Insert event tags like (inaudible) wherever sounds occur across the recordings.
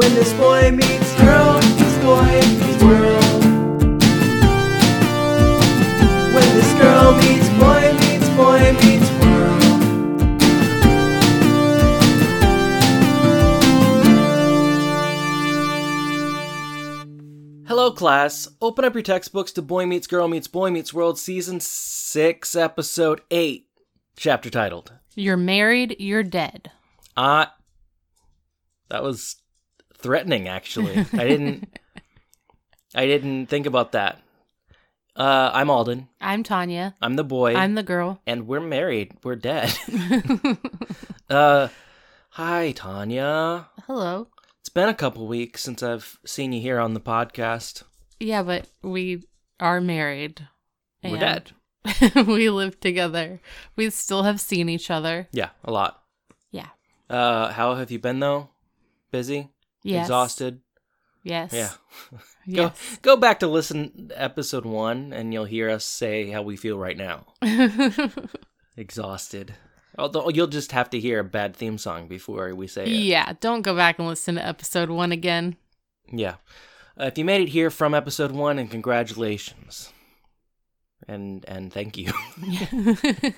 When this boy meets girl, meets boy meets world. When this girl meets boy meets boy meets world. Hello, class. Open up your textbooks to Boy Meets Girl Meets Boy Meets World, Season 6, Episode 8, chapter titled. You're married, you're dead. Uh, that was threatening, actually. (laughs) I didn't. I didn't think about that. Uh, I'm Alden. I'm Tanya. I'm the boy. I'm the girl. and we're married. We're dead. (laughs) (laughs) uh, hi, Tanya. Hello. It's been a couple weeks since I've seen you here on the podcast. Yeah, but we are married. We're dead. we live together. We still have seen each other. Yeah, a lot. Yeah. Uh, how have you been though? Busy? Yes. Exhausted? Yes. Yeah. (laughs) Yes. Go back to listen to episode one, and you'll hear us say how we feel right now. (laughs) Exhausted. Although you'll just have to hear a bad theme song before we say it. yeah. Don't go back and listen to episode one again. Yeah. Uh, if you made it here from episode one, and congratulations, and and thank you. (laughs)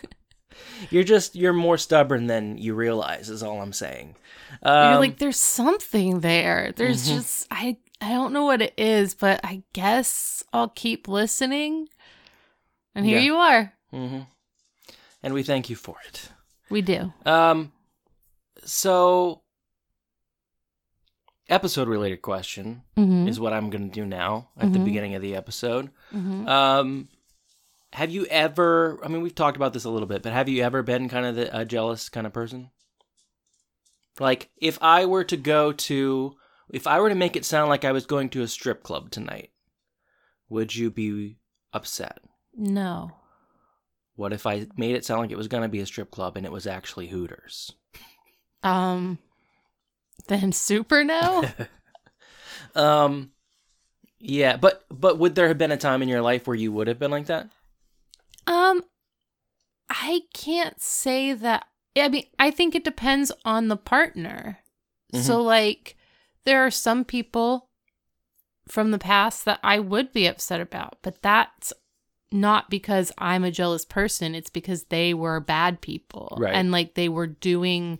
you're just you're more stubborn than you realize. Is all I'm saying. Um, You're like, there's something there. There's Mhm. just I I don't know what it is, but I guess I'll keep listening. And here Yeah. you are. mhm. and we thank you for it. We do. Um, so episode related question Mm-hmm. is what I'm going to do now at the Mhm. beginning of the episode. mm-hmm. Um, have you ever? I mean, we've talked about this a little bit, but have you ever been kind of the, a jealous kind of person? Like, if I were to go to, if I were to make it sound like I was going to a strip club tonight, would you be upset? No. What if I made it sound like it was going to be a strip club and it was actually Hooters? Um then super no? (laughs) Um, yeah, but but would there have been a time in your life where you would have been like that? Um I can't say that I mean, I think it depends on the partner. So like there are some people from the past that I would be upset about, but that's not because I'm a jealous person. It's because they were bad people. Right. And like they were doing,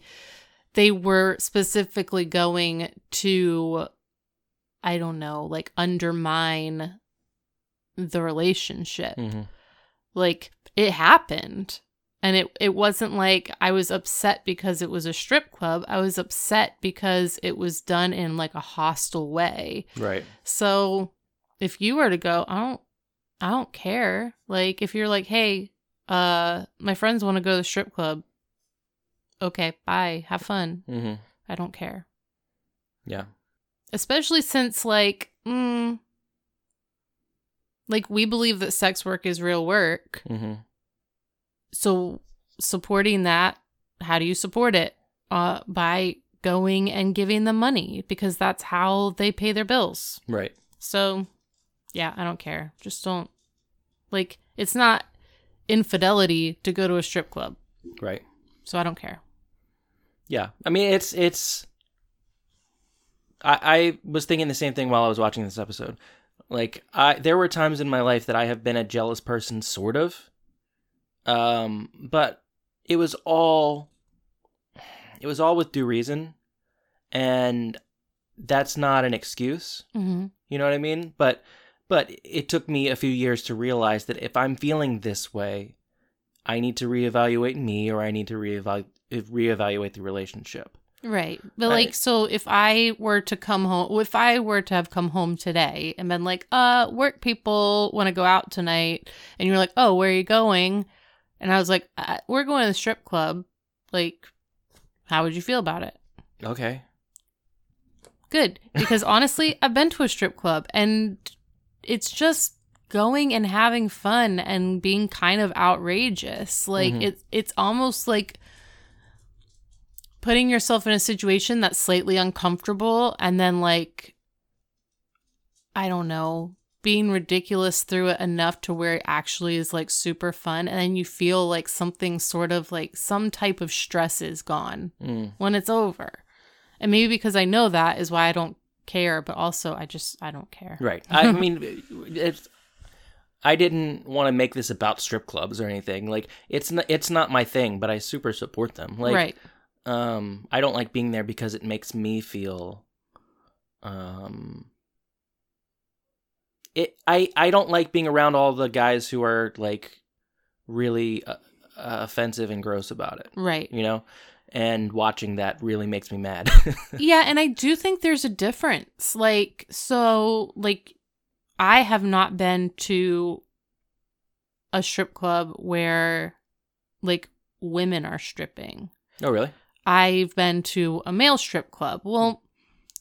they were specifically going to, I don't know, like undermine the relationship. Mm-hmm. Like it happened. And it, it wasn't like I was upset because it was a strip club. I was upset because it was done in like a hostile way. Right. So if you were to go, I don't I don't care. Like if you're like, "Hey, uh my friends want to go to the strip club." Okay, bye. Have fun. Mm-hmm. I don't care. Yeah. Especially since like mm, like we believe that sex work is real work. Mm-hmm. So supporting that, how do you support it? Uh by going and giving them money because that's how they pay their bills. Right. So, yeah, I don't care. Just don't like it's not infidelity to go to a strip club. Right. So I don't care. Yeah. I mean, it's it's. I I was thinking the same thing while I was watching this episode. Like I, there were times in my life that I have been a jealous person, sort of. Um, but it was all. It was all with due reason, and that's not an excuse. Mm-hmm. You know what I mean? But but it took me a few years to realize that if I'm feeling this way, I need to reevaluate me or I need to reevaluate reevaluate the relationship. Right. But Right. like so if I were to come home if I were to have come home today and been like, "Uh, work people want to go out tonight." And you're like, "Oh, where are you going?" And I was like, uh, "We're going to the strip club." Like how would you feel about it? Okay. Good. Because honestly, (laughs) I've been to a strip club and it's just going and having fun and being kind of outrageous. Like Mhm. it it's almost like putting yourself in a situation that's slightly uncomfortable and then like I don't know, being ridiculous through it enough to where it actually is like super fun and then you feel like something sort of like some type of stress is gone Mm. when it's over. And maybe because I know that is why I don't care, but also I just I don't care. Right. (laughs) I mean, it's. I didn't want to make this about strip clubs or anything. Like it's not, it's not my thing, but I super support them. Like, right. Um, I don't like being there because it makes me feel, um, it. I I don't like being around all the guys who are like really uh, uh, offensive and gross about it. Right. You know, and watching that really makes me mad. (laughs) yeah, and I do think there's a difference. Like, so, like, I have not been to a strip club where, like, women are stripping. oh, really? I've been to a male strip club. Well,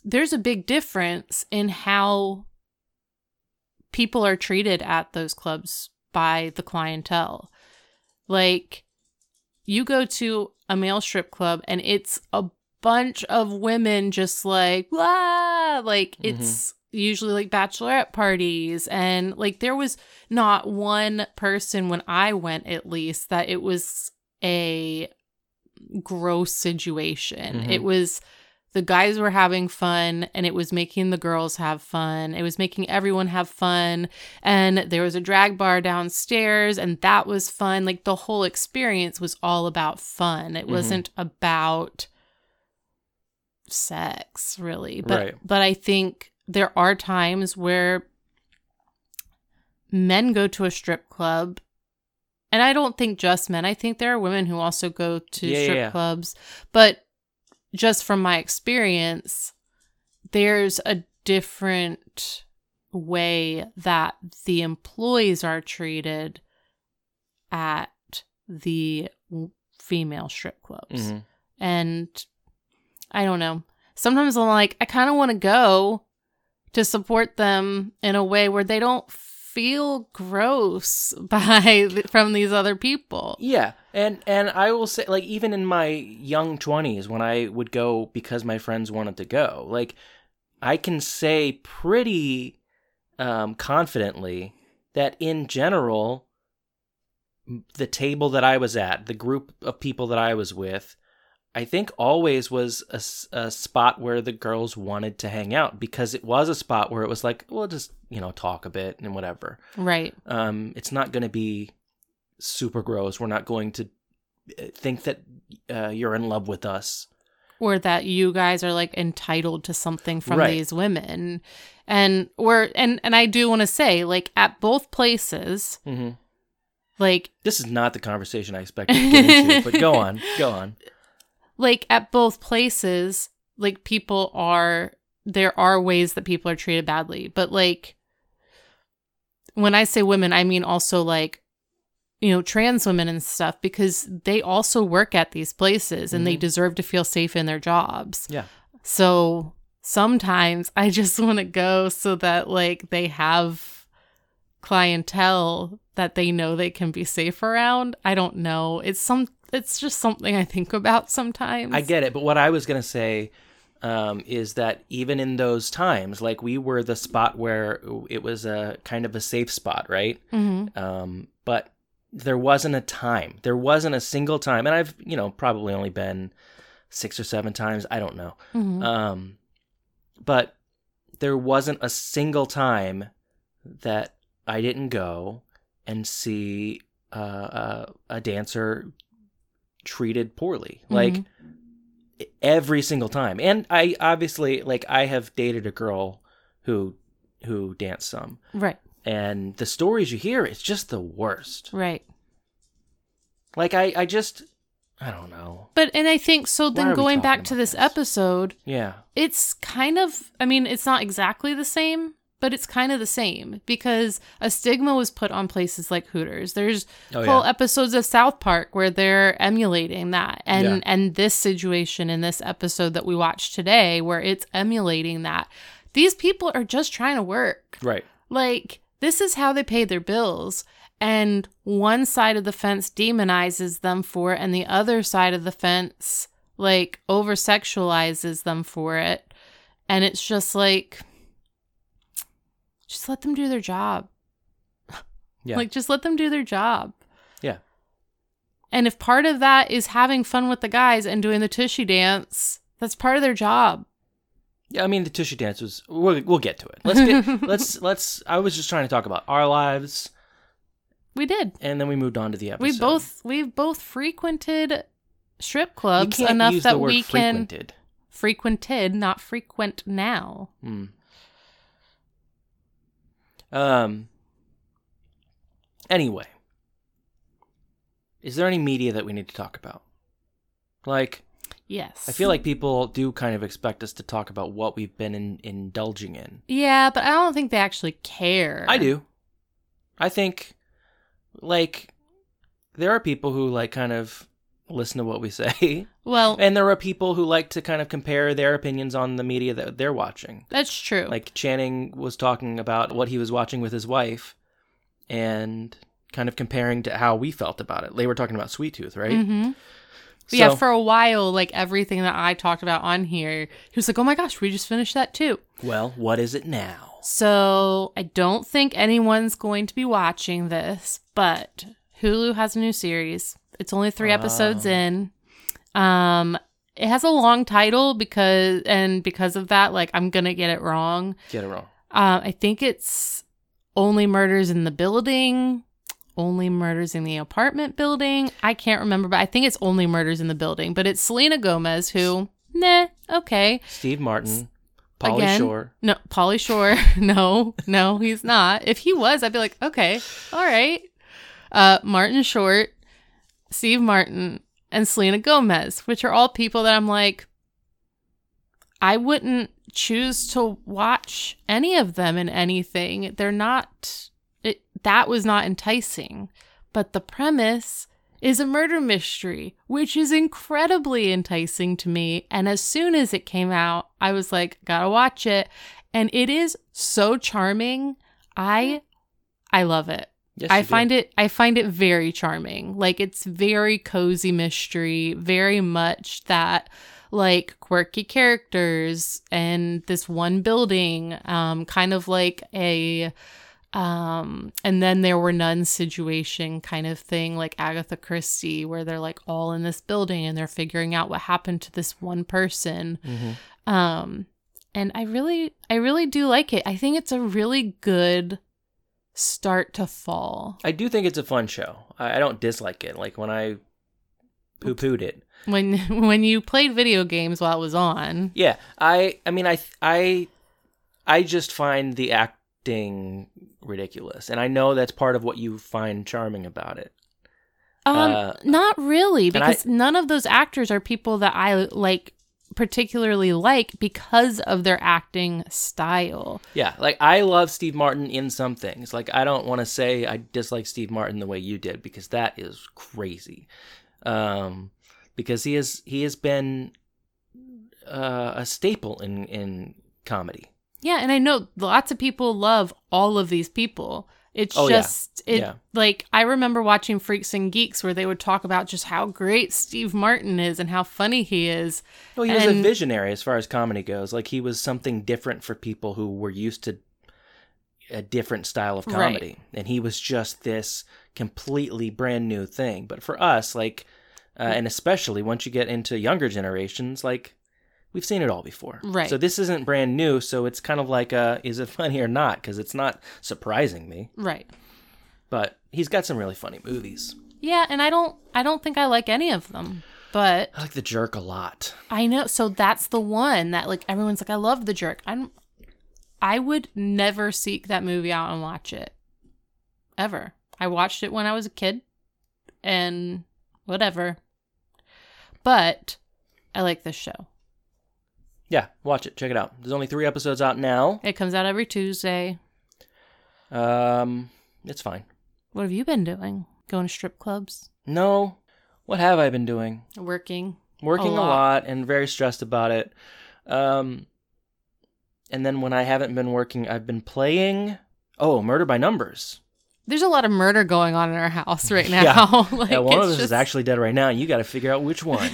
there's a big difference in how people are treated at those clubs by the clientele. Like, you go to a male strip club and it's a bunch of women just like, blah, like mm-hmm. it's usually like bachelorette parties. And like, there was not one person when I went, at least, that it was a gross situation. Mhm. It was the guys were having fun and it was making the girls have fun. It was making everyone have fun. And there was a drag bar downstairs and that was fun. Like the whole experience was all about fun. It Mhm. wasn't about sex really. But Right. but I think there are times where men go to a strip club and I don't think just men. I think there are women who also go to Yeah, strip yeah. clubs. But just from my experience, there's a different way that the employees are treated at the female strip clubs. Mhm. And I don't know. Sometimes I'm like, I kind of want to go to support them in a way where they don't feel gross (laughs) by from these other people. Yeah, and and I will say, like, even in my young twenties, when I would go because my friends wanted to go, like, I can say pretty um, confidently that in general, the table that I was at, the group of people that I was with, I think always was a spot where the girls wanted to hang out because it was a spot where it was like, we'll just you know talk a bit and whatever Right. um, it's not going to be super gross. We're not going to uh, think that uh, you're in love with us. or that you guys are like entitled to something from Right. these women and or and and i do want to say like at both places hmm like This is not the conversation I expected to get into, but go on, go on. (laughs) like at both places like people are there are ways that people are treated badly but like when i say women i mean also like you know trans women and stuff because they also work at these places and they Mhm. deserve to feel safe in their jobs Yeah. so sometimes (laughs) i just want to go so that like they have clientele that they know they can be safe around i don't know it's some it's just something i think about sometimes I get it, but what I was gonna say um, is that even in those times, like we were the spot where it was a kind of a safe spot, right? hmm Um, but there wasn't a time. There wasn't a single time, and I've you know probably only been six or seven times. I don't know. hmm Um, but there wasn't a single time that I didn't go and see uh, a, a dancer treated poorly. Like every single time. And I obviously like I have dated a girl who who danced some, right and the stories you hear, it's just the worst. right Like I I just I don't know. but and i think so Why then going back to this this? episode Yeah. it's kind of i mean it's not exactly the same but it's kind of the same because a stigma was put on places like hooters there's Oh whole yeah. episodes of south park where they're emulating that and Yeah. and this situation in this episode that we watched today where it's emulating that these people are just trying to work Right. like this is how they pay their bills and one side of the fence demonizes them for it and the other side of the fence like over sexualizes them for it and it's just like just let them do their job (laughs) Yeah. like just let them do their job Yeah. and if part of that is having fun with the guys and doing the tushy dance That's part of their job. Yeah, I mean the Tushy dance was. We'll, we'll get to it. Let's get. (laughs) let's let's. I was just trying to talk about our lives, We did. and then we moved on to the episode. We both we've both frequented strip clubs enough that we can frequented. frequented, not frequent now. Hmm. Um. Anyway, is there any media that we need to talk about? Like, Yes. I feel like people do kind of expect us to talk about what we've been in, indulging in. Yeah, but I don't think they actually care. I do. I think, like, there are people who like kind of listen to what we say, (laughs) Well, and there are people who like to kind of compare their opinions on the media that they're watching. that's true. Like Channing was talking about what he was watching with his wife, and kind of comparing to how we felt about it. They were talking about Sweet Tooth, right? hmm So, yeah, for a while, like everything that I talked about on here, he was like, "Oh my gosh, we just finished that too." well, what is it now? So I don't think anyone's going to be watching this, but Hulu has a new series. It's only three episodes Oh. in. Um, it has a long title because, and because of that, like I'm gonna get it wrong. Get it wrong. Um, I think it's only murders in the building, only murders in the apartment building. I can't remember, but I think it's only murders in the building. But it's Selena Gomez who, nah, okay. Steve Martin, Pauly Again? Shore. No, Pauly Shore. (laughs) no, no, he's not. If he was, I'd be like, okay, all right. Uh, Martin Short, Steve Martin, and Selena Gomez, which are all people that I'm like, I wouldn't choose to watch any of them in anything. They're not, it, that was not enticing. But the premise is a murder mystery, which is incredibly enticing to me. And as soon as it came out, I was like, gotta watch it. And it is so charming. I I love it. Yes, I do. find it I find it very charming. Like it's very cozy mystery, very much that like quirky characters and this one building um kind of like a um and then there were none situation kind of thing like Agatha Christie where they're like all in this building and they're figuring out what happened to this one person Mhm. um and I really I really do like it. I think it's a really good start to fall. I do think it's a fun show. I, I don't dislike it. Like when I poo pooed it. When (laughs) when you played video games while it was on. Yeah, I. I mean, I. I. I just find the acting ridiculous, and I know that's part of what you find charming about it. Um Uh, not really and I- because none of those actors are people that I like particularly like because of their acting style. Yeah, like I love Steve Martin in some things. Like I don't want to say I dislike Steve Martin the way you did because that is crazy. Um, because he is he has been uh, a staple in in comedy. Yeah, and I know lots of people love all of these people. It's Oh, yeah. just it Yeah. like I remember watching Freaks and Geeks where they would talk about just how great Steve Martin is and how funny he is. Well, he was a visionary as far as comedy goes. Like he was something different for people who were used to a different style of Right. comedy, and he was just this completely brand new thing. But for us, like, uh, and especially once you get into younger generations, like we've seen it all before. Right. So this isn't brand new. So it's kind of like, uh, is it (laughs) funny or not? Because it's not surprising me. Right. But he's got some really funny movies. Yeah, and I don't I don't think I like any of them. But I like The Jerk a lot. I know so that's the one that like everyone's like I love the jerk. I'm I would never seek that movie out and watch it. Ever. I watched it when I was a kid and whatever. But I like this show. Yeah, watch it. Check it out. There's only three episodes out now. It comes out every Tuesday. Um, it's fine. What have you been doing? Going to strip clubs? No, what have I been doing? Working? Working a lot. lot. and very stressed about it. Um, and then when I haven't been working, I've been playing. Oh, Murder by Numbers. There's a lot of murder going on in our house right (laughs) now. Yeah. (laughs) like, yeah, one of us is actually dead right now. and You got to figure out which one.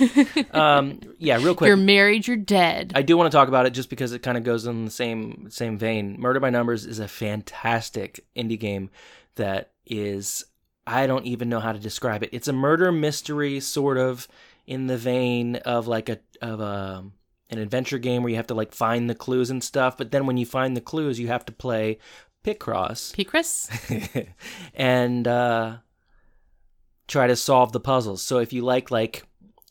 um, (laughs) yeah, real quick. You're married, you're dead. I do want to talk about it just because it kind of goes in the same same vein. Murder by Numbers is a fantastic indie game that is I don't even know how to describe it. It's a murder mystery sort of in the vein of like a of a an adventure game where you have to like find the clues and stuff. But then when you find the clues, you have to play Picross Picross? (laughs) and uh, try to solve the puzzles. So if you like like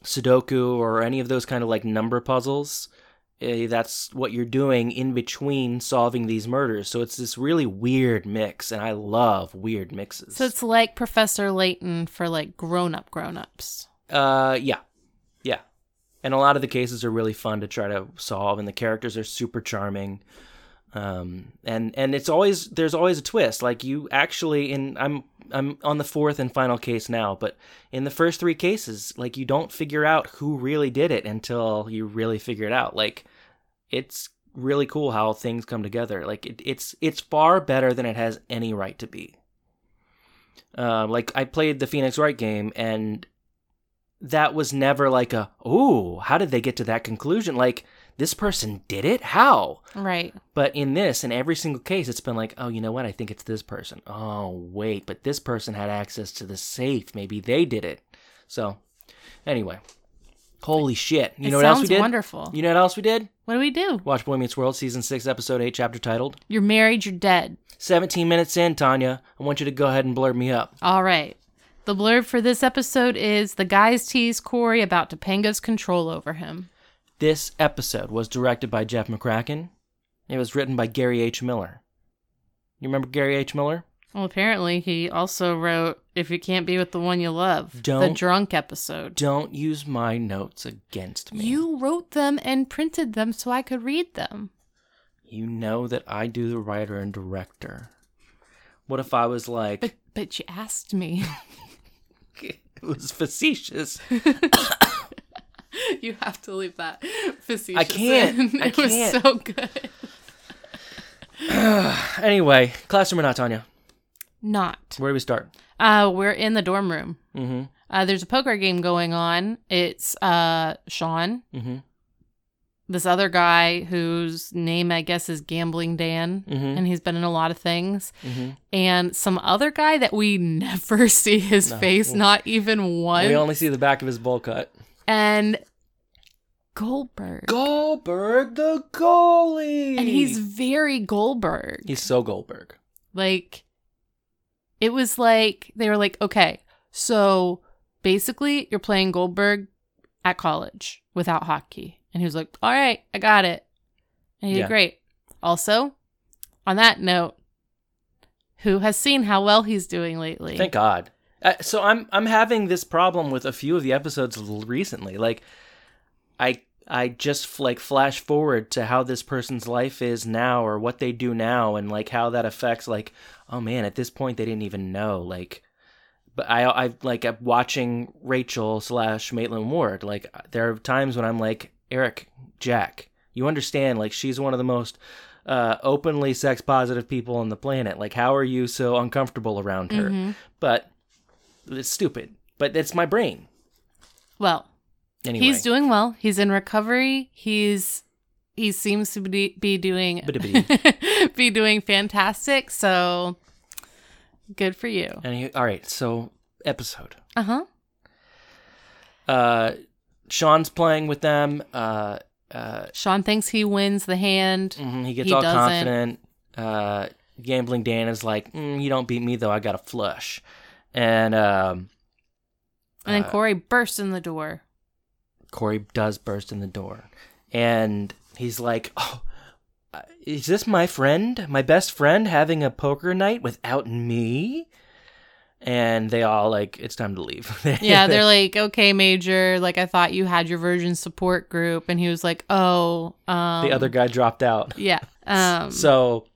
Sudoku or any of those kind of like number puzzles, eh, that's what you're doing in between solving these murders. So it's this really weird mix, and I love weird mixes. So it's like Professor Layton for like grown up grown ups. Uh, yeah, yeah, and a lot of the cases are really fun to try to solve, and the characters are super charming. Um, and and it's always there's always a twist. Like you actually, in I'm I'm on the fourth and final case now, but in the first three cases, like you don't figure out who really did it until you really figure it out. Like it's really cool how things come together. Like it, it's it's far better than it has any right to be. Uh, like I played the Phoenix Wright game, and that was never like a oh how did they get to that conclusion? Like this person did it how? Right. But in this, in every single case, it's been like, oh, you know what? I think it's this person. Oh, wait, but this person had access to the safe. Maybe they did it. So, anyway, holy shit! You It know what else we did? wonderful. You know what else we did? What do we do? Watch Boy Meets World season six, episode eight, chapter titled You're married, you're dead. "17 Minutes In." Tanya, I want you to go ahead and blurb me up. All right. The blurb for this episode is the guys tease Corey about Topanga's control over him. This episode was directed by Jeff McCracken. It was written by Gary H. Miller. You remember Gary H. Miller? Well, apparently he also wrote If You Can't Be With the One You Love, the Don't- drunk episode. Don't use my notes against me. You wrote them and printed them so I could read them. You know that I do the writer and director. What if I was like, But but you asked me. (laughs) it was facetious? (laughs) (laughs) you have to leave that facetious. I can't. in. I (laughs) It was can't. so good. (sighs) Anyway, classroom or not, Tanya? Not. Where do we start? Uh, we're in the dorm room. Mm-hmm. Uh, there's a poker game going on. It's uh Sean, Mm-hmm. this other guy whose name I guess is Gambling Dan, Mhm. and he's been in a lot of things. Mm-hmm. And some other guy that we (laughs) never see his No. face, not even one. We only see the back of his bowl cut. And Goldberg. Goldberg, the goalie, and he's very Goldberg. he's so Goldberg. Like, it was like, they were like, okay, so basically you're playing Goldberg at college without hockey. And he was like, all right, I got it. And he Yeah. did great. Also, on that note, who has seen how well he's doing lately? Thank God. Uh, so I'm I'm having this problem with a few of the episodes recently. Like, I I just like flash forward to how this person's life is now or what they do now, and like how that affects. Like, oh man, at this point they didn't even know. Like, but I I like I'm watching Rachel slash Maitland Ward. Like, there are times when I'm like Eric Jack. You understand? Like, she's one of the most uh, openly sex positive people on the planet. Like, how are you so uncomfortable around her? Mhm. But it's stupid. But it's my brain. Well, Anyway. he's doing well. He's in recovery. He's he seems to be, be doing (laughs) be doing fantastic. So good for you. And he, all right, so episode. Uh huh. Uh, Sean's playing with them. Uh, uh, Sean thinks he wins the hand. mhm, he gets He all doesn't. confident. Uh, gambling Dan is like, mm, "You don't beat me though. I got a flush." And um, And then uh, Corey bursts in the door. Corey does burst in the door, and he's like, "Oh, uh, is this my friend, my best friend, having a poker night without me?" And they all like, "It's time to leave." (laughs) Yeah, they're like, okay, Major, like I thought you had your version support group. And he was like, oh, um, the other guy dropped out. Yeah. (laughs) Um, so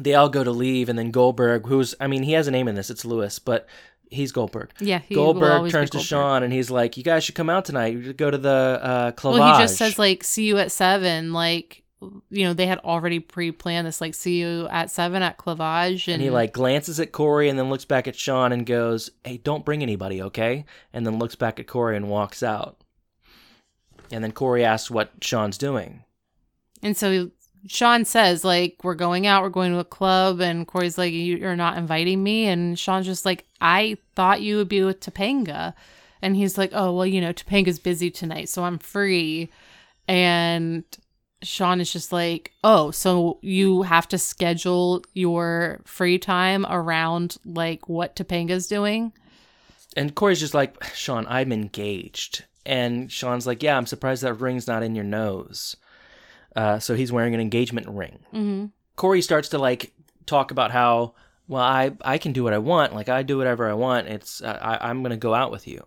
they all go to leave, and then Goldberg, who's, I mean, he has a name in this, it's Lewis, but he's Goldberg. yeah, he Goldberg be turns to Goldberg. Sean, and he's like, "You guys should come out tonight. You should go to the uh, clavage." Well, he just says like, see you at seven. Like, you know, they had already pre-planned this, like, see you at seven at Clavage, and, and he like glances at Corey, and then looks back at Sean, and goes, "Hey, don't bring anybody, okay?" And then looks back at Corey and walks out. And then Corey asks what Sean's doing. and so Sean says like, we're going out, we're going to a club, and Corey's like, "You- you're not inviting me, and Sean's just like, I thought you would be with Topanga, and he's like, oh well, you know, Topanga's busy tonight, so I'm free. and Sean is just like, "Oh, so you have to schedule your free time around like what Topanga's doing?" And Corey's just like, Sean, I'm engaged. And Sean's like, Yeah, I'm surprised that ring's not in your nose. Uh, so he's wearing an engagement ring. Mm-hmm. Corey starts to like talk about how, well, I I can do what I want. Like I do whatever I want. It's uh, I I'm gonna go out with you.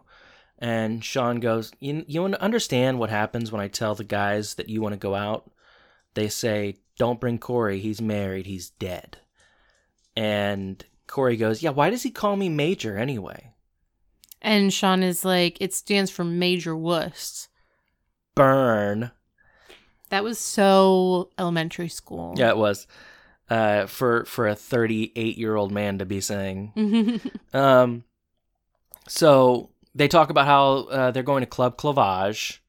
And Sean goes, you you want to understand what happens when I tell the guys that you want to go out? They say, don't bring Corey. He's married. He's dead. And Corey goes, yeah. Why does he call me Major anyway? And Sean is like, "It stands for Major Wuss." Burn. That was so elementary school. Yeah, it was. Uh, for for a 38 year old man to be saying. (laughs) Um, so they talk about how uh, they're going to Club Clavage,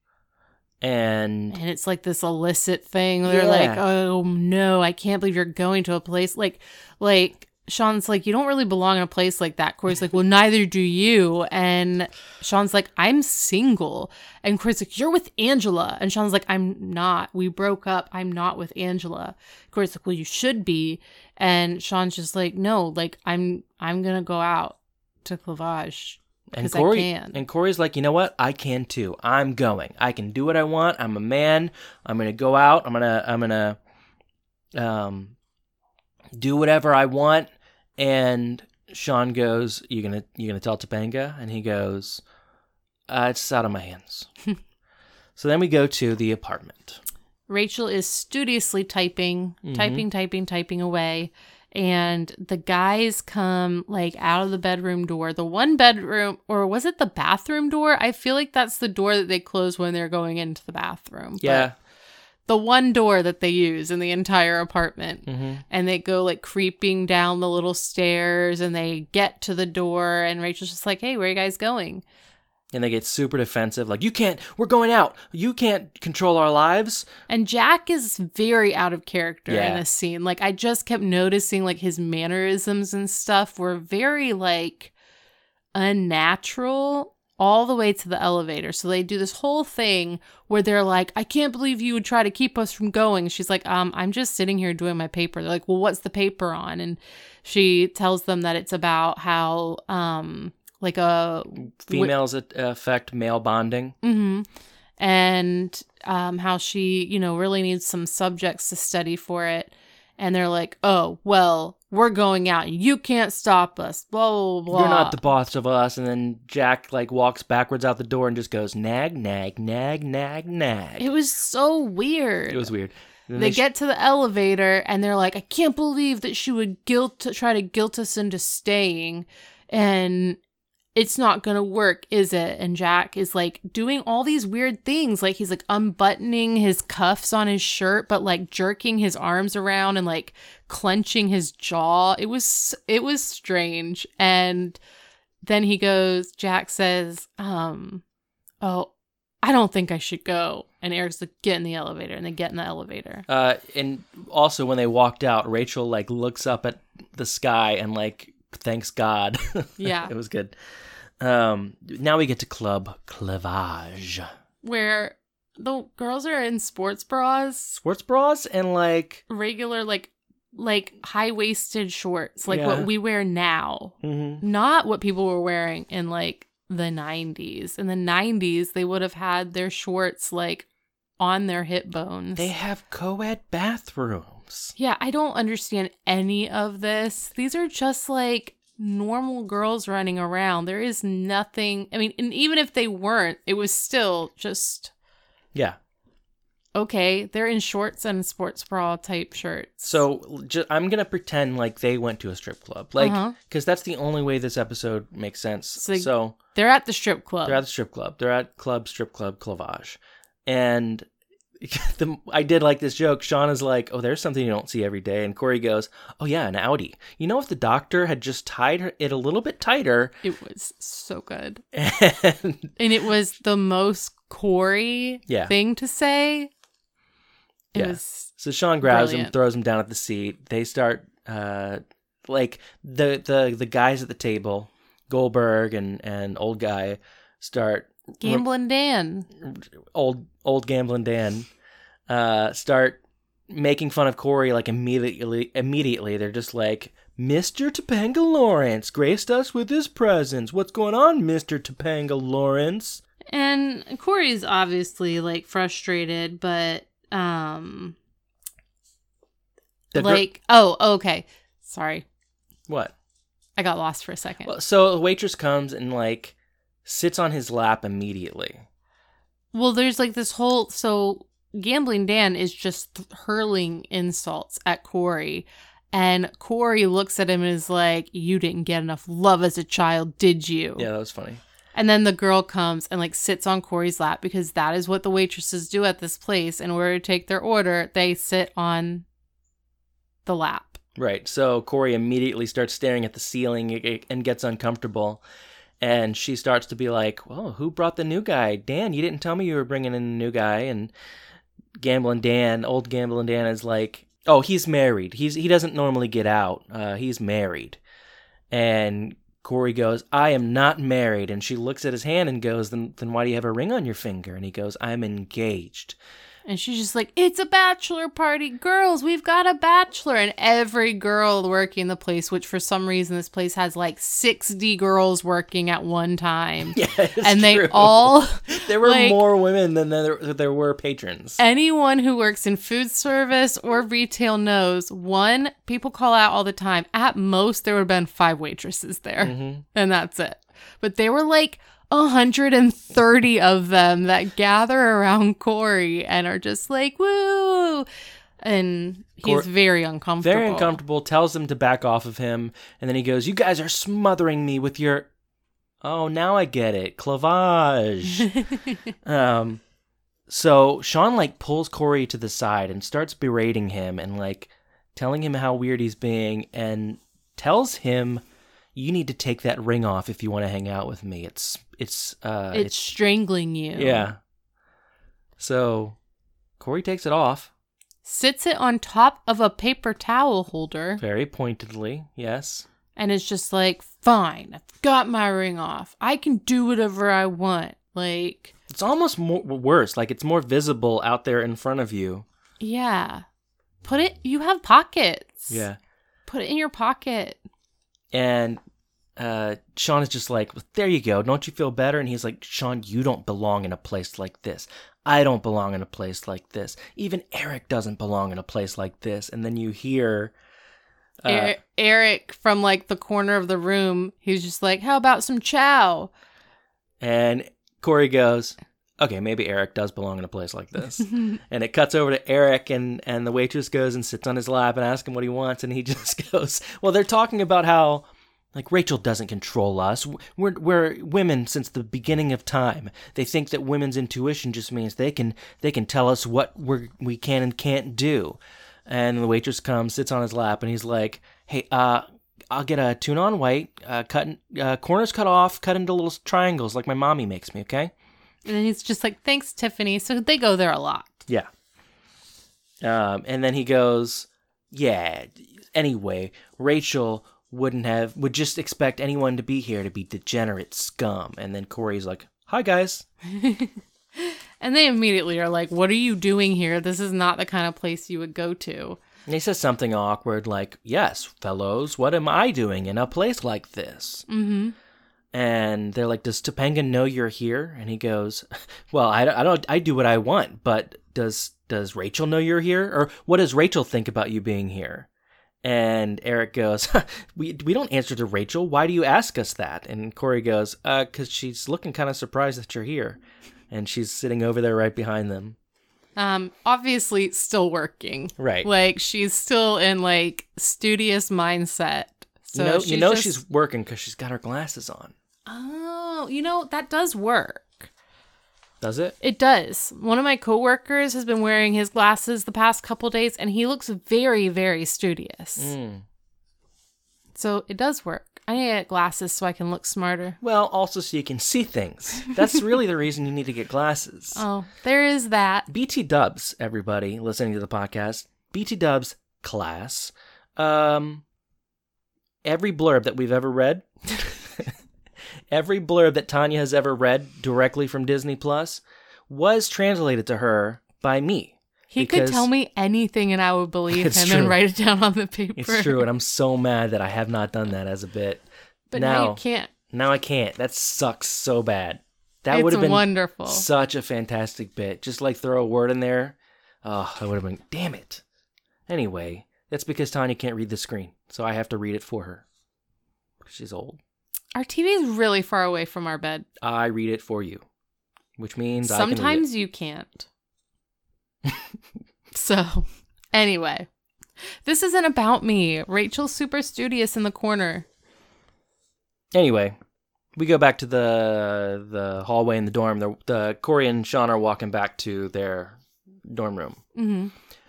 and and it's like this illicit thing. They're like, "Oh no, I can't believe you're going to a place like like." Sean's like, you don't really belong in a place like that. Corey's like, well, neither do you. And Sean's like, I'm single. And Corey's like, you're with Angela. And Sean's like, I'm not. We broke up. I'm not with Angela. Corey's like, well, you should be. And Sean's just like, no, like I'm I'm gonna go out to Clavage. and Corey can. and Corey's like, you know what? I can too. I'm going. I can do what I want. I'm a man. I'm gonna go out. I'm gonna I'm gonna um do whatever I want. And Sean goes, "You gonna you gonna tell Topanga?" And he goes, uh, "It's out of my hands." (laughs) so then we go to the apartment. Rachel is studiously typing, Mhm. typing, typing, typing away. And the guys come like out of the bedroom door. The one bedroom, or was it the bathroom door? I feel like that's the door that they close when they're going into the bathroom. But Yeah. The one door that they use in the entire apartment. hmm And they go like creeping down the little stairs and they get to the door. And Rachel's just like, hey, where are you guys going? And they get super defensive, like, "You can't. We're going out. You can't control our lives." And Jack is very out of character in this scene. Like I just kept noticing like his mannerisms and stuff were very like unnatural all the way to the elevator. So they do this whole thing where they're like, "I can't believe you would try to keep us from going." She's like, "Um, I'm just sitting here doing my paper." They're like, "Well, what's the paper on?" And she tells them that it's about how um like a Females affect male bonding. hmm And um, how she, you know, really needs some subjects to study for it. And they're like, oh, well, we're going out. You can't stop us. Blah, blah, blah. You're not the boss of us. And then Jack like walks backwards out the door and just goes nag, nag, nag, nag, nag. It was so weird. It was weird. They sh- get to the elevator and they're like, I can't believe that she would guilt try to guilt us into staying. And it's not gonna work, is it? And Jack is like doing all these weird things. Like he's like unbuttoning his cuffs on his shirt, but like jerking his arms around and like clenching his jaw. It was it was strange. And then he goes, Jack says, um, oh, I don't think I should go. And Eric's like, get in the elevator. And they get in the elevator. Uh, and also when they walked out, Rachel like looks up at the sky and like thanks God. (laughs) Yeah. it was good. Um, now we get to Club Clavage. Where the girls are in sports bras, Sports bras and like regular like like high waisted shorts, like Yeah. what we wear now. mhm. Not what people were wearing in like the 90s. In the 90s, they would have had their shorts like on their hip bones. they have co-ed bathrooms. Yeah, I don't understand any of this. These are just like normal girls running around. There is nothing. I mean, and even if they weren't, it was still just Yeah. okay. They're in shorts and sports bra type shirts. So ju- I'm gonna pretend like they went to a strip club, like Uh-huh. because that's the only way this episode makes sense. So- So, they're at the strip club. they're at the strip club. They're at club strip club clavage, and (laughs) the, I did like this joke. Sean is like, "Oh, there's something you don't see every day," and Corey goes, "Oh yeah, an outie. You know, if the doctor had just tied her, it a little bit tighter, it was so good. (laughs) and And it was the most Corey Yeah. thing to say. It Yeah. So Sean grabs him, throws him down at the seat. They start uh like the the the guys at the table, Goldberg and and old guy start Gambling Dan. old old gambling Dan uh, start making fun of Corey like immediately. Immediately, they're just like, "Mister Topanga Lawrence graced us with his presence. What's going on, Mister Topanga Lawrence?" And Corey's obviously like frustrated, but um The gr- like oh, okay. Sorry. what? I got lost for a second. Well, so a waitress comes and like sits on his lap immediately. Well, there's like this whole so gambling Dan is just hurling insults at Corey. And Corey looks at him and is like, You didn't get enough love as a child, did you? Yeah, that was funny. And then the girl comes and like sits on Corey's lap because that is what the waitresses do at this place. In order to take their order, they sit on the lap. Right. So Corey immediately starts staring at the ceiling and gets uncomfortable. And she starts to be like, "Well, who brought the new guy? Dan, you didn't tell me you were bringing in a new guy." And Gambling Dan, old Gambling Dan, is like, "Oh, he's married. He's he doesn't normally get out. Uh, he's married." And Corey goes, "I am not married." And she looks at his hand and goes, "Then then why do you have a ring on your finger?" And he goes, "I'm engaged." And she's just like, It's a bachelor party. Girls, we've got a bachelor. And every girl working the place, which for some reason this place has like 60 girls working at one time. (laughs) Yeah, and they true. all (laughs) there were like- more women than there, there were patrons. anyone who works in food service or retail knows one people call out all the time at most there would have been five waitresses there Mhm. and that's it but they were like 130 of them that gather around corey and are just like woo and he's Cor- very uncomfortable very uncomfortable, tells them to back off of him, and then he goes, You guys are smothering me with your Oh, now I get it. Clavage. (laughs) um so Sean like pulls Corey to the side and starts berating him and like telling him how weird he's being and tells him you need to take that ring off if you want to hang out with me. It's it's uh it's strangling you yeah. So Corey takes it off sits it on top of a paper towel holder very pointedly. Yes. and it's just like, fine, I've got my ring off. I can do whatever I want. Like, It's almost more worse. Like it's more visible out there in front of you. yeah. Put it, you have pockets. Yeah. Put it in your pocket. And uh, Sean is just like, "There you go. Don't you feel better?" And he's like, "Sean, you don't belong in a place like this. I don't belong in a place like this. Even Eric doesn't belong in a place like this." And then you hear, uh, Er- Eric from like the corner of the room, he's just like, how about some chow? and Corey goes, "Okay, maybe Eric does belong in a place like this." (laughs) and it cuts over to Eric, and and the waitress goes and sits on his lap and asks him what he wants, and he (laughs) just goes, "Well, they're talking about how." Like Rachel doesn't control us. We're we're women since the beginning of time. They think that women's intuition just means they can they can tell us what we we can and can't do. And the waitress comes, sits on his lap, and he's like, "Hey, uh, I'll get a tuna on white, uh, cut uh, corners cut off, cut into little triangles like my mommy makes me. Okay." And then he's just like, thanks, Tiffany. So they go there a lot. Yeah. Um, and then he goes, "Yeah. Anyway, Rachel wouldn't have would just expect anyone to be here to be degenerate scum." And then Corey's like, "Hi guys." (laughs) And they immediately are like, what are you doing here? This is not the kind of place you would go to. And he says something awkward like, "Yes, fellows, what am I doing in a place like this?" Mm-hmm. And they're like, "Does Topanga know you're here?" And he goes, (laughs) "Well, I, I don't. I do what I want, but does does Rachel know you're here, or what does Rachel think about you being here?" And Eric goes, (laughs) "We we don't answer to Rachel. Why do you ask us that?" And Corey goes, "Uh, cause she's looking kind of surprised that you're here, and she's sitting over there right behind them." Um, obviously still working. Right. Like she's still in like studious mindset. So you know, she's you know just- she's working because she's got her glasses on. Oh, you know, that does work. Does it? It does. One of my coworkers has been wearing his glasses the past couple days and he looks very, very studious. Mm. So it does work. I need to get glasses so I can look smarter. Well, also so you can see things. That's really the reason you need to get glasses. (laughs) Oh, there is that. BT Dubs, everybody listening to the podcast. BT Dubs class. Um, every blurb that we've ever read (laughs) every blurb that Tanya has ever read directly from Disney Plus was translated to her by me. He could tell me anything and I would believe him true. and write it down on the paper. It's true, and I'm so mad that I have not done that as a bit. But now, now, you can't. now I can't. That sucks so bad. That would have been wonderful. such a fantastic bit. Just like throw a word in there. Oh, I would have been. Damn it. Anyway, that's because Tanya can't read the screen, so I have to read it for her. She's old. Our TV is really far away from our bed. I read it for you, which means I can. Sometimes you can't. (laughs) so, anyway, this isn't about me. Rachel's super studious in the corner. Anyway, we go back to the the hallway in the dorm. The, the Corey and Sean are walking back to their dorm room. hmm ta-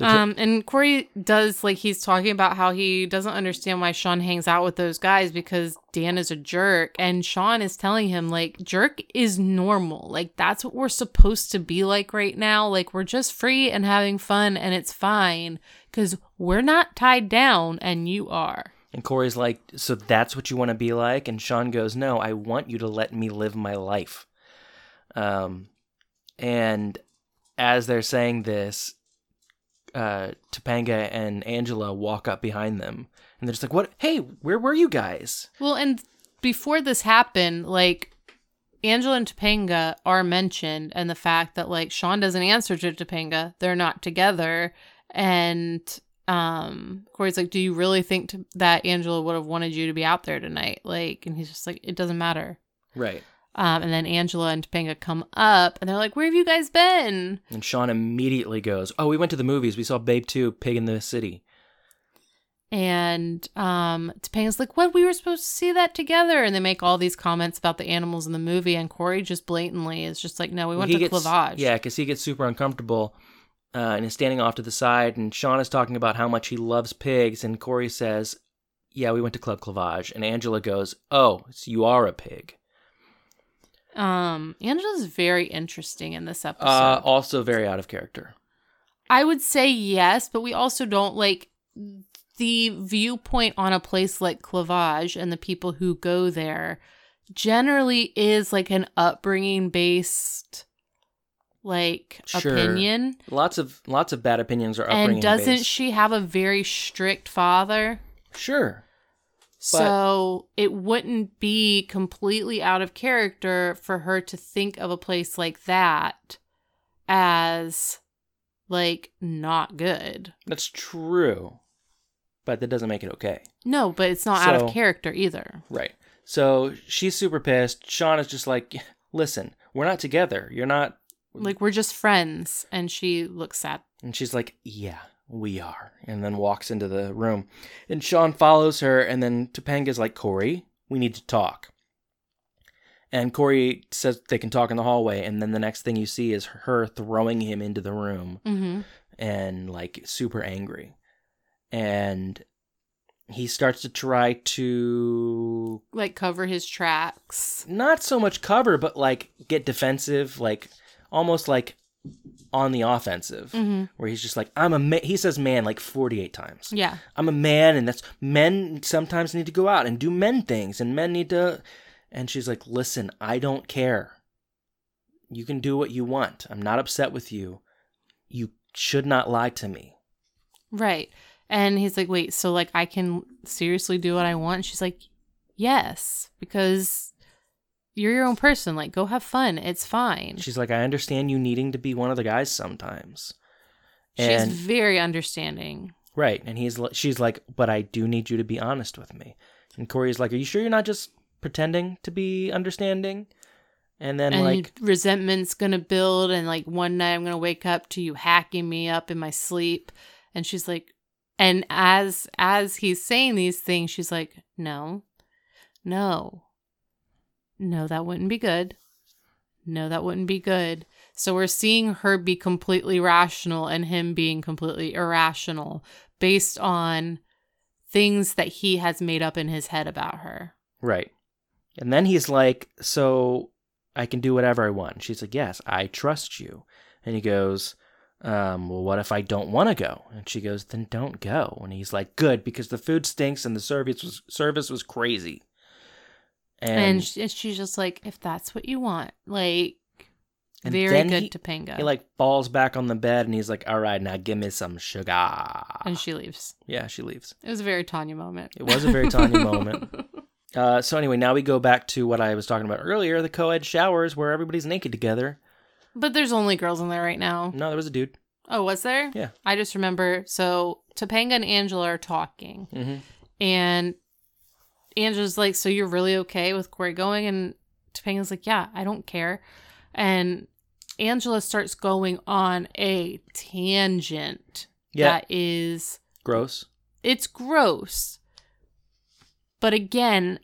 Um, and Corey does like he's talking about how he doesn't understand why Sean hangs out with those guys because Dan is a jerk, and Sean is telling him like jerk is normal, like that's what we're supposed to be like right now. Like we're just free and having fun, and it's fine because we're not tied down, and you are. And Corey's like, So that's what you want to be like? And Sean goes, No, I want you to let me live my life. Um, and as they're saying this, uh, Topanga and Angela walk up behind them. And they're just like, What? Hey, where were you guys? Well, and before this happened, like Angela and Topanga are mentioned, and the fact that like Sean doesn't answer to Topanga, they're not together, and um, Corey's like, "Do you really think t- that Angela would have wanted you to be out there tonight?" Like, and he's just like, "It doesn't matter." Right. Um, and then Angela and Topanga come up, and they're like, "Where have you guys been?" And Sean immediately goes, Oh, we went to the movies. We saw Babe 2, Pig in the City. And um, Topanga's like, "What? We were supposed to see that together." And they make all these comments about the animals in the movie, and Corey just blatantly is just like, "No, we went He to gets- Clavage." Yeah, because he gets super uncomfortable uh, and is standing off to the side. And Sean is talking about how much he loves pigs. And Corey says, Yeah, we went to Club Clavage. And Angela goes, Oh, so you are a pig. Um, Angela's very interesting in this episode. Uh, also very out of character. I would say yes, but we also don't like the viewpoint on a place like Clavage and the people who go there generally is like an upbringing based like Sure. opinion. Lots of lots of bad opinions are upbringing And doesn't based. she have a very strict father? Sure. So it wouldn't be completely out of character for her to think of a place like that as like not good. That's true. But that doesn't make it okay. No, but it's not out of character either. Right. So she's super pissed. Sean is just like, Listen, we're not together. You're not. Like we're just friends and she looks sad. And she's like, Yeah, we are. And then walks into the room. And Sean follows her. And then Topanga's like, Corey, we need to talk. And Corey says they can talk in the hallway. And then the next thing you see is her throwing him into the room Mhm. and like super angry. And he starts to try to Like cover his tracks. not so much cover, but like get defensive, like almost like on the offensive, Mhm. where he's just like, I'm a man. He says man like 48 times. Yeah. I'm a man, and that's men sometimes need to go out and do men things, and men need to. And she's like, Listen, I don't care. You can do what you want. I'm not upset with you. You should not lie to me. Right. And he's like, wait, so like I can seriously do what I want? And she's like, yes, because you're your own person. Like, go have fun. It's fine. She's like, I understand you needing to be one of the guys sometimes. She's very understanding. right, and he's she's like, but I do need you to be honest with me. And Corey's like, Are you sure you're not just pretending to be understanding? And then and like, resentment's gonna build and like one night i'm gonna wake up to you hacking me up in my sleep and she's like and as as he's saying these things she's like no no no that wouldn't be good no that wouldn't be good so we're seeing her be completely rational and him being completely irrational based on things that he has made up in his head about her right, and then he's like, so I can do whatever I want. She's like, Yes, I trust you. And he goes, um, well, what if I don't want to go? And she goes, then don't go. And he's like, good, because the food stinks and the service was service was crazy. And, and, she, she's just like, if that's what you want, like, and very good he, Topanga. he like falls back on the bed and he's like, "All right, now give me some sugar." and she leaves. yeah, she leaves. It was a very Tanya moment. It was a very Tanya moment. (laughs) Uh, so anyway, now we go back to what I was talking about earlier, the co-ed showers where everybody's naked together. But there's only girls in there right now. No, there was a dude. Oh, was there? Yeah. I just remember. So Topanga and Angela are talking, hmm and Angela's like, "So you're really okay with Corey going?" And Topanga's like, "Yeah, I don't care." And Angela starts going on a tangent Yeah, that is gross. it's gross. But again,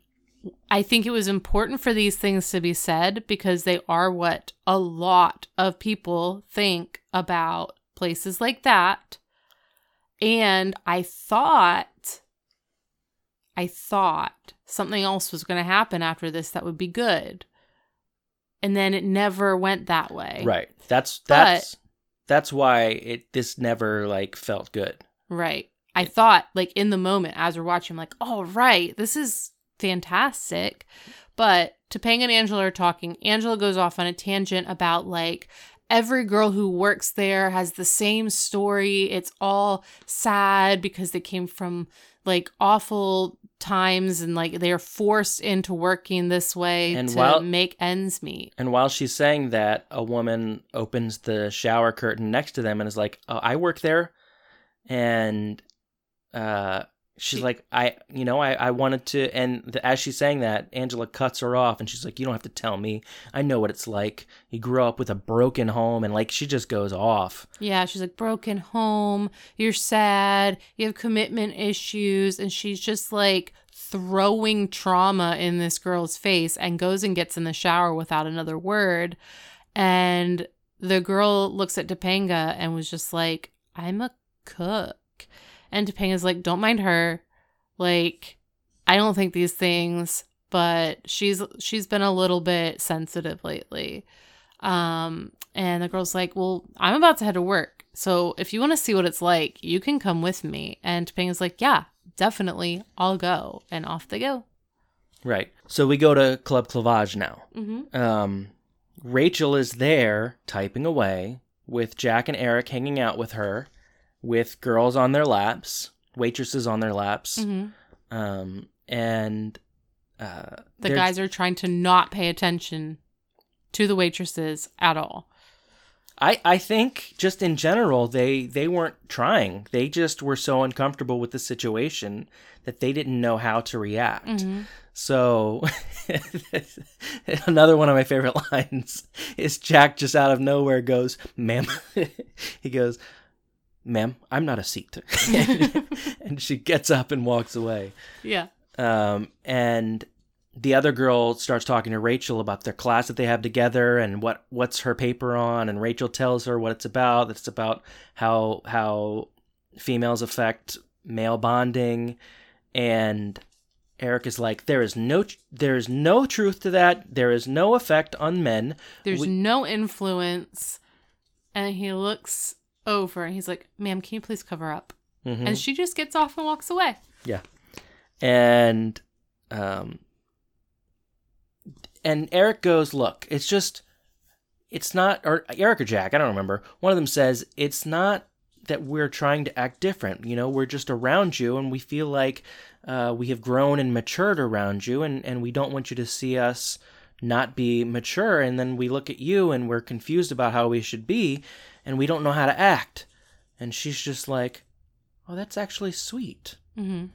I think it was important for these things to be said because they are what a lot of people think about places like that. And I thought, I thought something else was going to happen after this that would be good. And then it never went that way. Right. That's But- that's that's why it this never like felt good. Right. I thought, like, in the moment as we're watching, I'm like, all right, this is fantastic. But Topanga and Angela are talking. Angela goes off on a tangent about, like, every girl who works there has the same story. It's all sad because they came from, like, awful times and, like, they're forced into working this way And to while- make ends meet. And while she's saying that, a woman opens the shower curtain next to them and is like, oh, "I work there," and uh, she's She- like, "I, you know, I, I wanted to." And the, as she's saying that, Angela cuts her off, and she's like, "You don't have to tell me. I know what it's like. You grew up with a broken home," and like she just goes off. Yeah, she's like broken home, you're sad, you have commitment issues, and she's just like throwing trauma in this girl's face and goes and gets in the shower without another word. And the girl looks at Topanga and was just like, I'm a cook. And Topanga's like, don't mind her. Like, I don't think these things, but she's she's been a little bit sensitive lately. Um, and the girl's like, Well, I'm about to head to work. So if you want to see what it's like, you can come with me. And Topanga's like, Yeah, definitely. I'll go. And off they go. Right. So we go to Club Clavage now. Mm-hmm. Um, Rachel is there typing away with Jack and Eric hanging out with her, with girls on their laps, waitresses on their laps, Mm-hmm. um, and uh, The guys are trying to not pay attention to the waitresses at all. I I think just in general they they weren't trying. They just were so uncomfortable with the situation that they didn't know how to react. Mm-hmm. So, (laughs) another one of my favorite (laughs) lines is Jack just out of nowhere goes, "Ma'am," (laughs) he goes, "Ma'am, I'm not a seat," (laughs) (laughs) and she gets up and walks away. Yeah. Um, and the other girl starts talking to Rachel about their class that they have together and what what's her paper on, and Rachel tells her what it's about. It's about how how females affect male bonding, and Eric is like, there is no there is no truth to that. There is no effect on men. There's We- no influence. And he looks over and he's like, Ma'am, can you please cover up? Mhm. And she just gets off and walks away. Yeah. And um and Eric goes, "Look, it's just it's not or Eric or Jack, I don't remember. One of them says, "It's not that we're trying to act different. You know, we're just around you and we feel like uh, we have grown and matured around you and and we don't want you to see us not be mature and then we look at you and we're confused about how we should be and we don't know how to act." And she's just like, "Oh, that's actually sweet." Mm-hmm.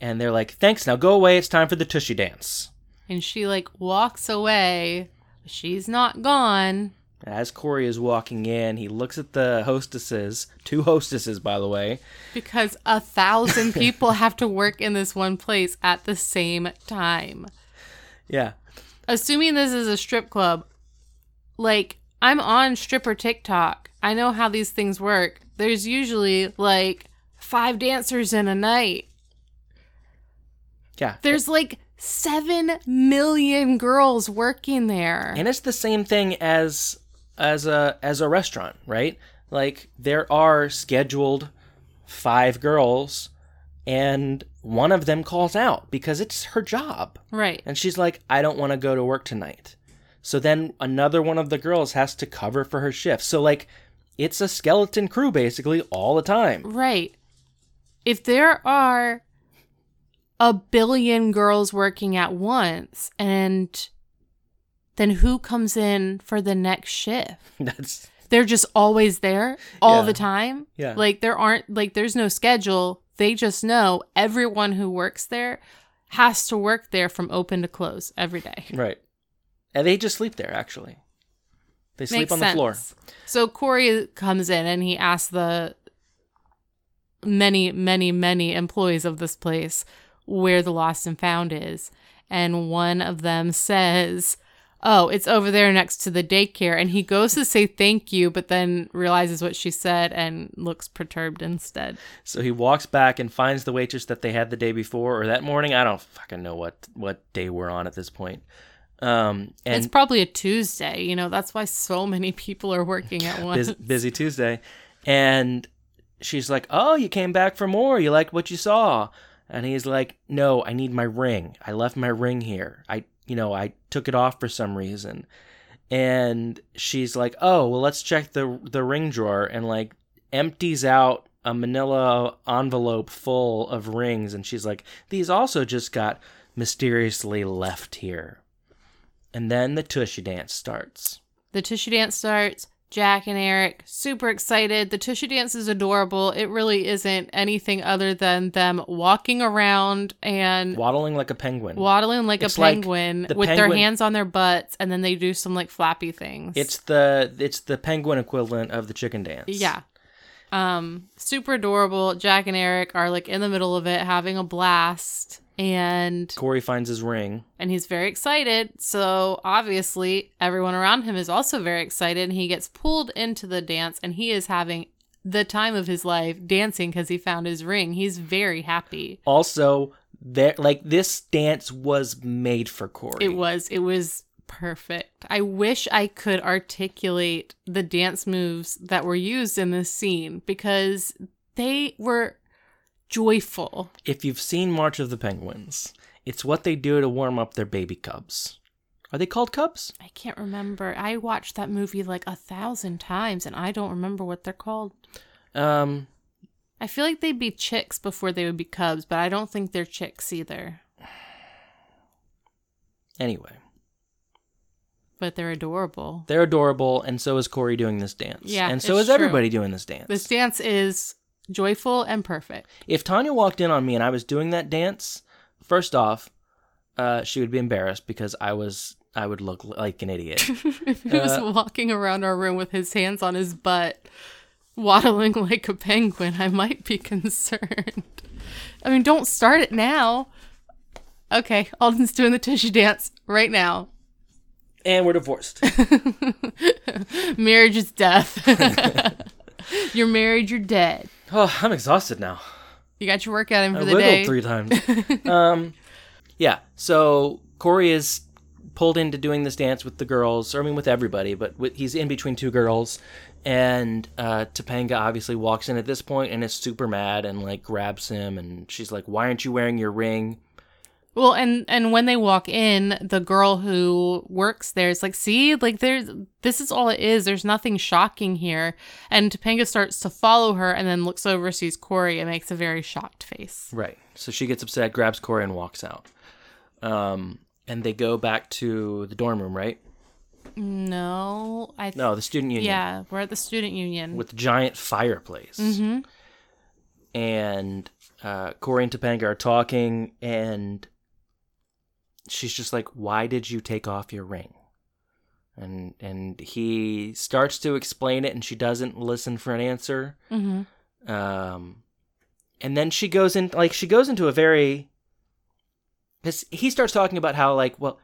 and they're like, "Thanks, now go away. It's time for the tushy dance." And she like walks away. She's not gone. As Corey is walking in, he looks at the hostesses, two hostesses, by the way. Because a thousand (laughs) people have to work in this one place at the same time. Yeah, Assuming this is a strip club, like I'm on stripper TikTok. I know how these things work. There's usually like five dancers in a night. yeah. There's like seven million girls working there. and it's the same thing as as a as a restaurant, right? Like there are scheduled five girls and one of them calls out because it's her job. Right. And she's like, I don't want to go to work tonight. So then another one of the girls has to cover for her shift. So, like, it's a skeleton crew basically all the time. Right. If there are a billion girls working at once and then who comes in for the next shift? (laughs) That's, They're just always there all Yeah. the time. yeah. Like there aren't like there's no schedule. They just know everyone who works there has to work there from open to close every day. right. And they just sleep there, actually. They sleep Makes on the floor. sense. So Corey comes in and he asks the many, many, many employees of this place where the lost and found is. And one of them says, Oh, it's over there next to the daycare. And he goes to say thank you, but then realizes what she said and looks perturbed instead. So he walks back and finds the waitress that they had the day before or that morning. I don't fucking know what what day we're on at this point. Um, and it's probably a Tuesday. You know, that's why so many people are working at (laughs) once. busy, busy Tuesday, and she's like, "Oh, you came back for more. You liked what you saw." And he's like, "No, I need my ring. I left my ring here. I, you know, I took it off for some reason." And she's like, "Oh, well, let's check the the ring drawer," and like empties out a manila envelope full of rings, and she's like, "These also just got mysteriously left here." And then the tushy dance starts. The Tushy Dance starts. Jack and Eric, super excited. The Tushy Dance is adorable. It really isn't anything other than them walking around and Waddling like a penguin. waddling like It's a like penguin the with their hands on their butts, and then they do some like flappy things. It's the it's the penguin equivalent of the chicken dance. yeah. Um, super adorable. Jack and Eric are like in the middle of it, having a blast, and Corey finds his ring. and he's very excited. So obviously, everyone around him is also very excited, and he gets pulled into the dance, and he is having the time of his life dancing because he found his ring. He's very happy. Also, there like this dance was made for Corey. It was it was perfect. I wish I could articulate the dance moves that were used in this scene because they were joyful. If you've seen March of the Penguins, it's what they do to warm up their baby cubs. Are they called cubs? I can't remember. I watched that movie like a thousand times and I don't remember what they're called. Um, I feel like they'd be chicks before they would be cubs, but I don't think they're chicks either. anyway, But they're adorable. they're adorable, and so is Corey doing this dance. Yeah, and so is true. everybody doing this dance. This dance is joyful and perfect. if Tanya walked in on me and I was doing that dance, first off, uh, she would be embarrassed because I was I would look like an idiot. (laughs) if he was Uh, walking around our room with his hands on his butt, waddling (laughs) like a penguin, I might be (laughs) concerned. I mean, don't start it now. Okay, Alden's doing the tushy dance right now. and we're divorced. Marriage is death. (laughs) you're married, you're dead. Oh, I'm exhausted now. You got your workout in for I the wiggled day. three times. (laughs) um, yeah. So Corey is pulled into doing this dance with the girls, or I mean with everybody, but with, he's in between two girls, and uh, Topanga obviously walks in at this point and is super mad and like grabs him, and she's like, "Why aren't you wearing your ring?" Well, and and when they walk in, the girl who works there is like, "See, like there's this is all it is. There's nothing shocking here." And Topanga starts to follow her, and then looks over, sees Corey, and makes a very shocked face. Right. So she gets upset, grabs Corey, and walks out. Um, and they go back to the dorm room, right? No, I th- No, the student union. yeah, we're at the student union. With the giant fireplace. Mm-hmm. and uh, Corey and Topanga are talking, and she's just like, "Why did you take off your ring?" And and he starts to explain it, and she doesn't listen for an answer. hmm Um, and then she goes in, like she goes into a very. Because he starts talking about how, like, well,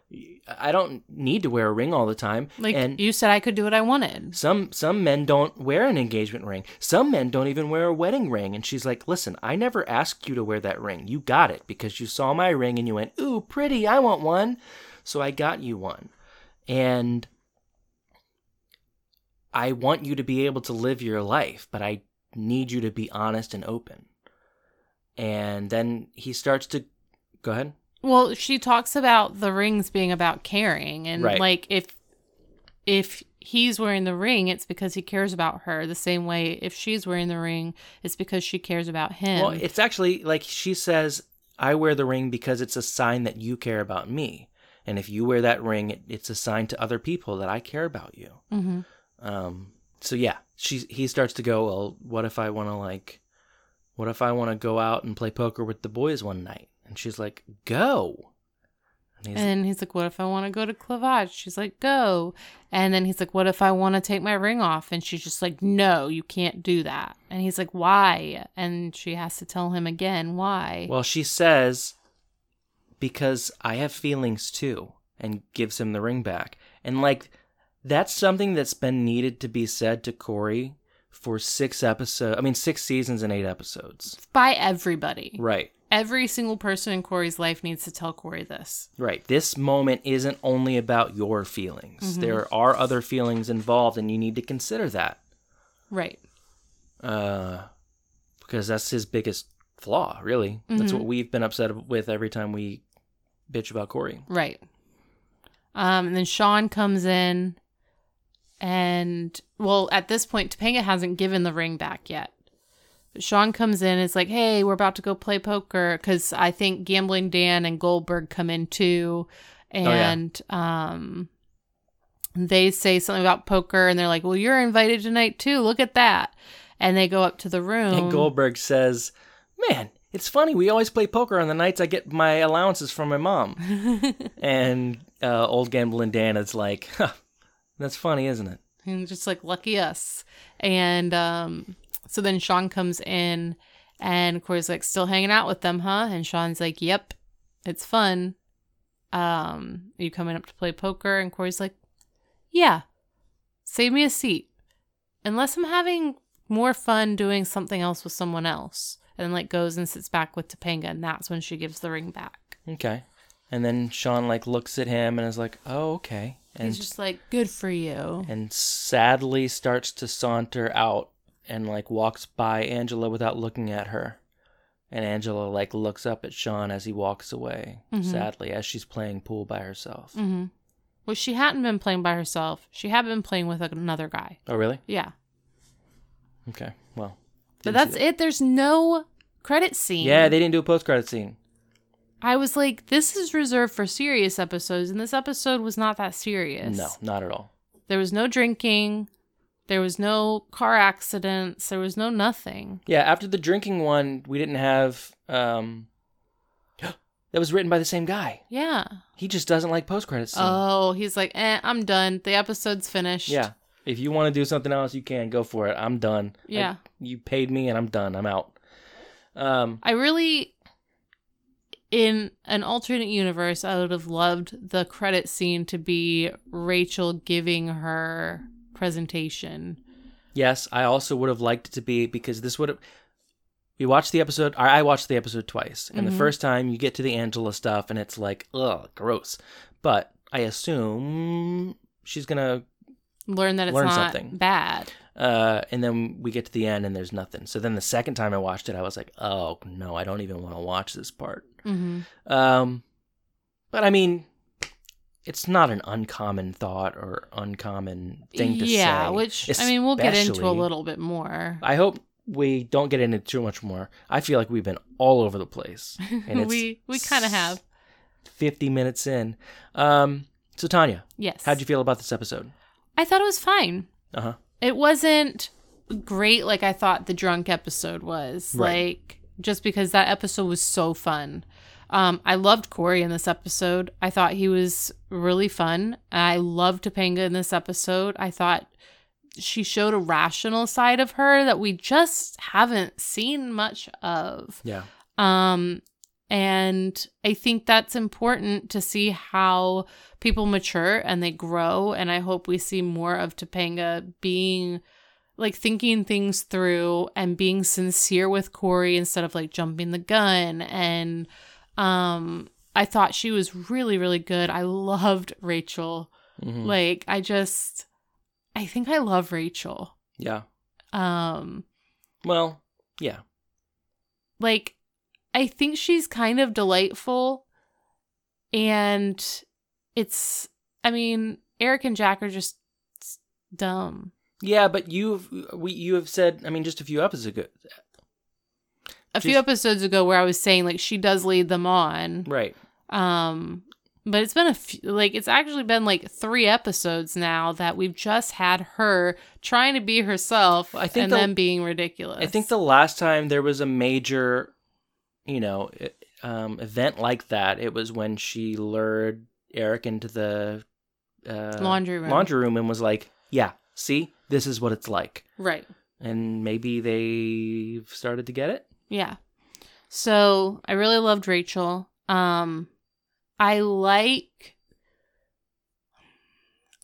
I don't need to wear a ring all the time, Like and you said, I could do what I wanted. some some men don't wear an engagement ring. Some men don't even wear a wedding ring. And she's like, "Listen, I never asked you to wear that ring. You got it because you saw my ring and you went, "Ooh, pretty. I want one." So I got you one. And I want you to be able to live your life, but I need you to be honest and open. and then he starts to go ahead. Well, she talks about the rings being about caring and Right. like if if he's wearing the ring, it's because he cares about her. The same way if she's wearing the ring, it's because she cares about him. Well, it's actually like she says, I wear the ring because it's a sign that you care about me. And if you wear that ring, it, it's a sign to other people that I care about you. hmm Um, so yeah, she he starts to go, well, what if I want to like, what if I want to go out and play poker with the boys one night? And she's like, go. And he's And he's like, What if I want to go to Clavage? She's like, Go. And then he's like, What if I want to take my ring off? And she's just like, No, you can't do that. And he's like, Why? And she has to tell him again why. well, she says, because I have feelings too, and gives him the ring back. And like, that's something that's been needed to be said to Corey for six episodes. I mean, six seasons and eight episodes. By everybody. Right. Every single person in Corey's life needs to tell Corey this. Right. This moment isn't only about your feelings. There are other feelings involved, and you need to consider that. Right. Uh, because that's his biggest flaw, really. That's what we've been upset with every time we bitch about Corey. Right. Um, and then Sean comes in, and well, at this point, Topanga hasn't given the ring back yet. Sean comes in, it's like, hey, we're about to go play poker because I think Gambling Dan and Goldberg come in too, yeah. and um, they say something about poker, and they're like, well, you're invited tonight too. Look at that, and they go up to the room. And Goldberg says, Man, it's funny. We always play poker on the nights I get my allowances from my mom. (laughs) and uh, old gambling Dan is like, huh, That's funny, isn't it? And just like lucky us. And um, so then Sean comes in and Corey's like, still hanging out with them, huh? And Sean's like, Yep, it's fun. Um, are you coming up to play poker? And Corey's like, Yeah. Save me a seat. Unless I'm having more fun doing something else with someone else. And then like goes and sits back with Topanga, and that's when she gives the ring back. Okay. And then Sean like looks at him and is like, "Oh, okay." And He's just like, Good for you. and sadly starts to saunter out and like walks by Angela without looking at her. And Angela like looks up at Sean as he walks away, sadly, as she's playing pool by herself. Mm-hmm. Well, she hadn't been playing by herself. She had been playing with another guy. Oh, really? Yeah. Okay. Well. But that's that. it. There's no credit scene. Yeah, they didn't do a post credit scene. I was like, this is reserved for serious episodes, and this episode was not that serious. No, not at all. There was no drinking. There was no car accidents. There was no nothing. Yeah, after the drinking one, we didn't have um (gasps) that was written by the same guy. Yeah. He just doesn't like post credits. Oh, he's like, eh, I'm done. The episode's finished. Yeah. If you want to do something else, you can go for it. I'm done. I- Yeah. you paid me and I'm done. I'm out. Um I really, in an alternate universe, I would have loved the credit scene to be Rachel giving her presentation. yes, I also would have liked it to be because this would have we watched the episode I watched the episode twice. And Mhm. the first time you get to the Angela stuff and it's like, ugh, gross. But I assume she's gonna Learn that it's Learn not something. bad. Uh, and then we get to the end and there's nothing. So then the second time I watched it, I was like, oh no, I don't even want to watch this part. hmm Um, but I mean, it's not an uncommon thought or uncommon thing to say. yeah, which I mean, we'll get into a little bit more. I hope we don't get into too much more. I feel like we've been all over the place, (laughs) and it's we we kind of have. fifty minutes in. Um, so Tanya, Yes. how'd you feel about this episode? I thought it was fine. Uh huh. It wasn't great like I thought the drunk episode was. Right. Like just because that episode was so fun. Um, I loved Corey in this episode. I thought he was really fun. I loved Topanga in this episode. I thought she showed a rational side of her that we just haven't seen much of. Yeah. Um, and I think that's important to see how people mature and they grow. And I hope we see more of Topanga being like thinking things through and being sincere with Corey instead of like jumping the gun. And um, I thought she was really, really good. I loved Rachel. Mhm. Like, I just, I think I love Rachel. Yeah. Um, Well, yeah. like I think she's kind of delightful and it's I mean, Eric and Jack are just dumb. Yeah, but you've we you have said. I mean, just a few episodes ago, A few episodes ago where I was saying like she does lead them on. right? Um but it's been a few, like it's actually been like 3 episodes now that we've just had her trying to be herself I think and the- then being ridiculous. I think the last time there was a major, you know, um, event like that, it was when she lured Eric into the uh, laundry room. laundry room and was like, "Yeah, see, this is what it's like." Right. And maybe they've started to get it. Yeah. So I really loved Rachel. Um I like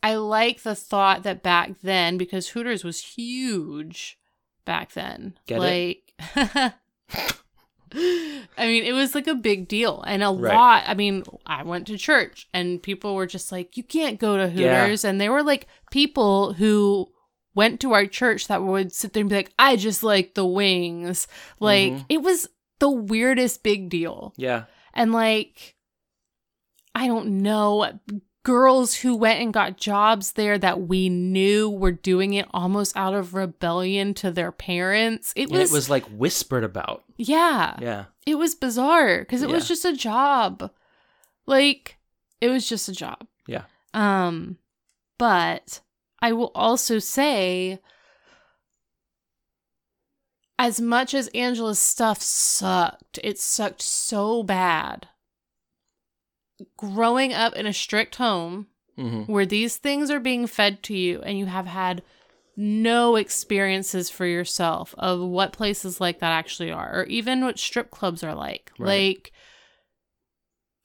I like the thought that back then, because Hooters was huge back then. Get like (laughs) I mean, it was like a big deal. And a Right. lot I mean, I went to church and people were just like, You can't go to Yeah. Hooters. And they were like people who went to our church that would sit there and be like, I just like the wings. Like Mhm. it was the weirdest big deal. Yeah, And like, I don't know, girls who went and got jobs there that we knew were doing it almost out of rebellion to their parents. It and was, it was like whispered about. yeah, Yeah, it was bizarre because it was just a job. Like, it was just a job. Yeah. Um, but I will also say, as much as Angela's stuff sucked, it sucked so bad. Growing up in a strict home hmm where these things are being fed to you and you have had no experiences for yourself of what places like that actually are or even what strip clubs are like Right. like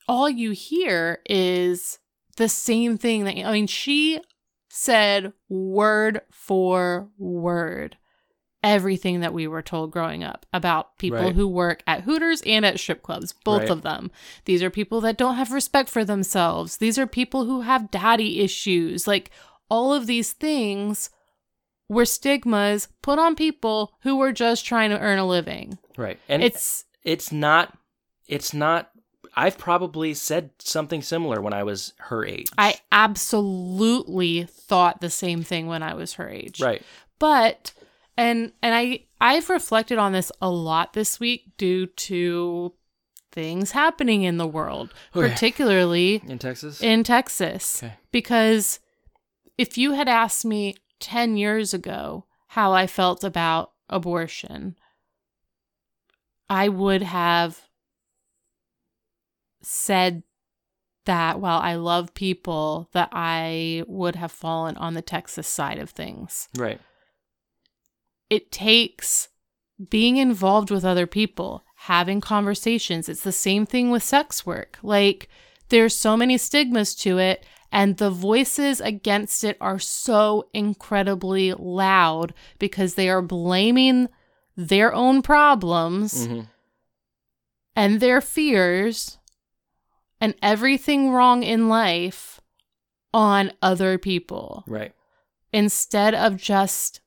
all you hear is the same thing that i mean she said word for word everything that we were told growing up about people Right. who work at Hooters and at strip clubs, both Right. of them. These are people that don't have respect for themselves. These are people who have daddy issues. Like all of these things were stigmas put on people who were just trying to earn a living. right. And it's It's it's not it's not. I've probably said something similar when I was her age. I absolutely thought the same thing when I was her age. right. but and and i i've reflected on this a lot this week due to things happening in the world oh, Okay. particularly In Texas. in texas Okay. because if you had asked me 10 years ago how i felt about abortion i would have said that while i love people that i would have fallen on the texas side of things right. it takes being involved with other people, having conversations. It's the same thing with sex work. Like, there's so many stigmas to it, and the voices against it are so incredibly loud because they are blaming their own problems hmm and their fears and everything wrong in life on other people Right. instead of just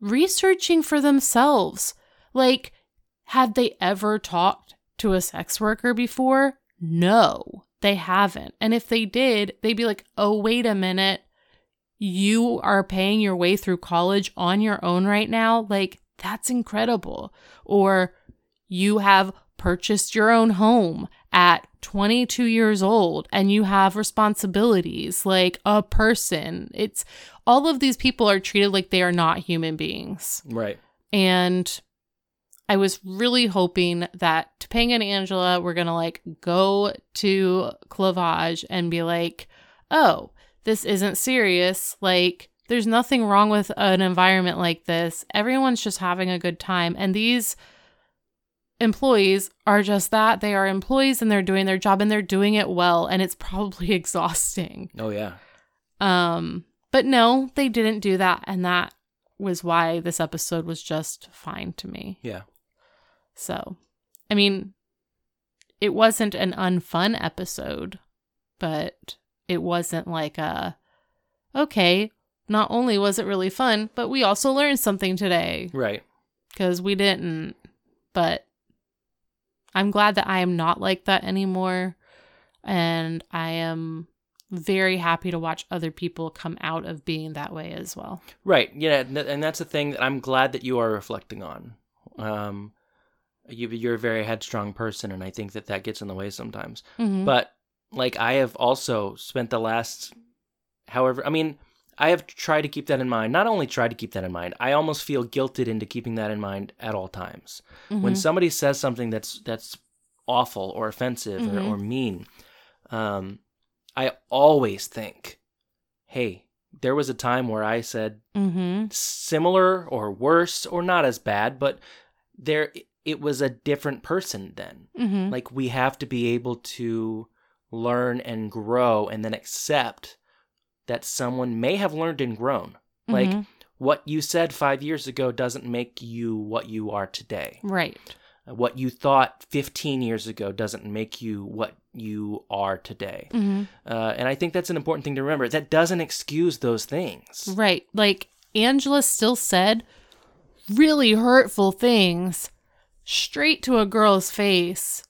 researching for themselves. Like, had they ever talked to a sex worker before? No, they haven't. And if they did, they'd be like, oh, wait a minute. You are paying your way through college on your own right now? Like, that's incredible. Or you have purchased your own home at 22 years old and you have responsibilities like a person. It's all of these people are treated like they are not human beings. Right. And I was really hoping that Topanga and Angela were going to like go to Clavage and be like, oh, this isn't serious. Like, there's nothing wrong with an environment like this. Everyone's just having a good time. And these employees are just that. They are employees and they're doing their job and they're doing it well. And it's probably (laughs) exhausting. Oh yeah. Um, but no, they didn't do that, and that was why this episode was just fine to me. Yeah. So, I mean, it wasn't an unfun episode, but it wasn't like a okay, not only was it really fun, but we also learned something today Right. because we didn't. But I'm glad that I am not like that anymore. And I am very happy to watch other people come out of being that way as well. Right. Yeah, and that's the thing that I'm glad that you are reflecting on. Um, you, you're a very headstrong person, and I think that that gets in the way sometimes. Mhm. But like, I have also spent the last, however, I mean, I have tried to keep that in mind. Not only tried to keep that in mind, I almost feel guilted into keeping that in mind at all times. When Mhm. somebody says something that's that's awful or offensive Mhm. or, or mean, um, I always think, hey, there was a time where I said Mhm. similar or worse or not as bad, but there it was a different person then. Mhm. Like we have to be able to learn and grow and then accept that someone may have learned and grown. Like Mhm. what you said 5 years ago doesn't make you what you are today. right. What you thought 15 years ago doesn't make you what you are today. Mhm. Uh, and I think that's an important thing to remember. That doesn't excuse those things. Right. Like Angela still said really hurtful things straight to a girl's face,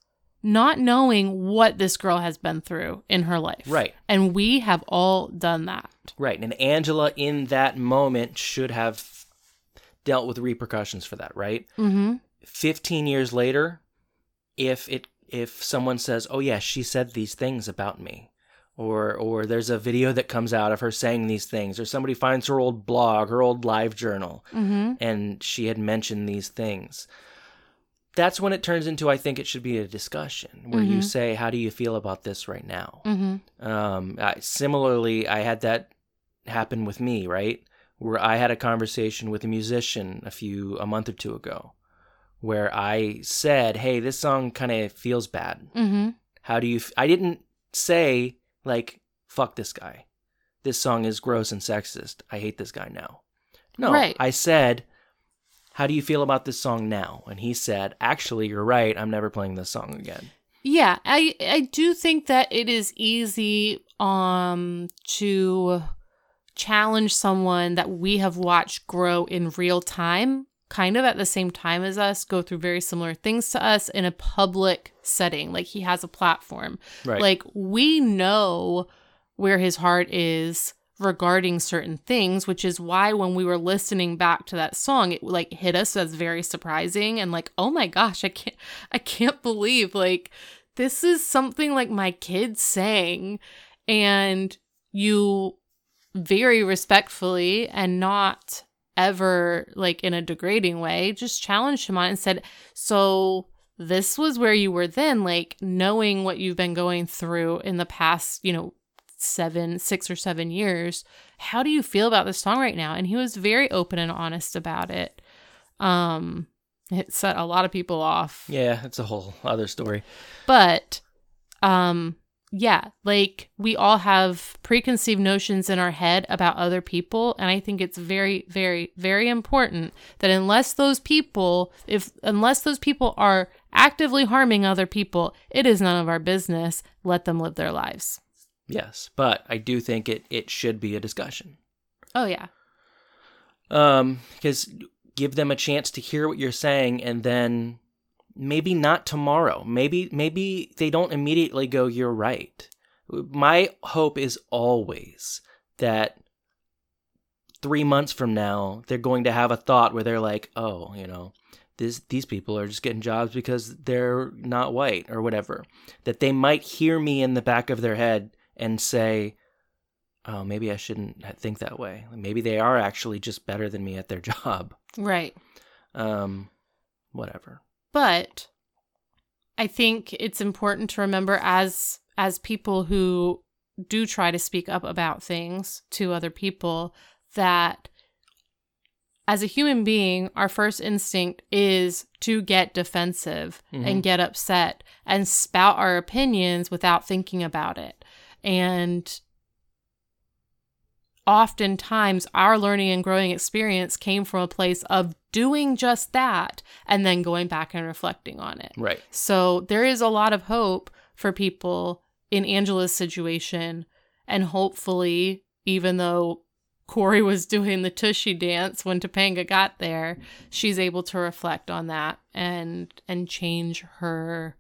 not knowing what this girl has been through in her life. Right. And we have all done that. Right. And Angela in that moment should have dealt with repercussions for that, right? Mm-hmm. 15 years later, if it if someone says, "Oh yeah, she said these things about me." Or or there's a video that comes out of her saying these things or somebody finds her old blog, her old live journal Mm-hmm. and she had mentioned these things. That's when it turns into I think it should be a discussion where you Mhm. say, "How do you feel about this right now?" Mm-hmm. Um, I, similarly, I had that happen with me, right? Where I had a conversation with a musician a few a month or two ago, where I said, "Hey, this song kind of feels bad. Mm-hmm. How do you?" F-? I didn't say like "fuck this guy." This song is gross and sexist. I hate this guy now. No, Right. I said, "How do you feel about this song now?" And he said, "Actually, you're right. I'm never playing this song again." Yeah, I I do think that it is easy um to challenge someone that we have watched grow in real time, kind of at the same time as us, go through very similar things to us in a public setting. Like he has a platform. Right. Like we know where his heart is regarding certain things, which is why when we were listening back to that song, it like hit us as very surprising and like, oh my gosh, I can't (laughs) I can't believe like this is something like my kids sang and you very respectfully and not ever like in a degrading way just challenged him on and said so this was where you were then like knowing what you've been going through in the past you know seven six or seven years how do you feel about this song right now? And he was very open and honest about it. Um it set a lot of people off. Yeah, it's a whole other story. but um yeah like we all have preconceived notions in our head about other people and i think it's very very very important that unless those people if unless those people are actively harming other people it is none of our business. Let them live their lives Yes, but I do think it it should be a discussion. oh yeah Um, because give them a chance to hear what you're saying, and then maybe not tomorrow. Maybe maybe they don't immediately go, "You're right." My hope is always that three months from now they're going to have a thought where they're like, "Oh, you know." This, these people are just getting jobs because they're not white or whatever. That they might hear me in the back of their head and say, oh, maybe I shouldn't think that way. Maybe they are actually just better than me at their (laughs) job. right Um, whatever. but i think it's important to remember as as people who do try to speak up about things to other people that as a human being our first instinct is to get defensive Mhm. and get upset and spout our opinions without thinking about it and oftentimes our learning and growing experience came from a place of doing just that and then going back and reflecting on it. Right. So there is a lot of hope for people in Angela's situation. And hopefully, even though Corey was doing the tushy dance when Topanga got there, she's able to reflect on that and and change her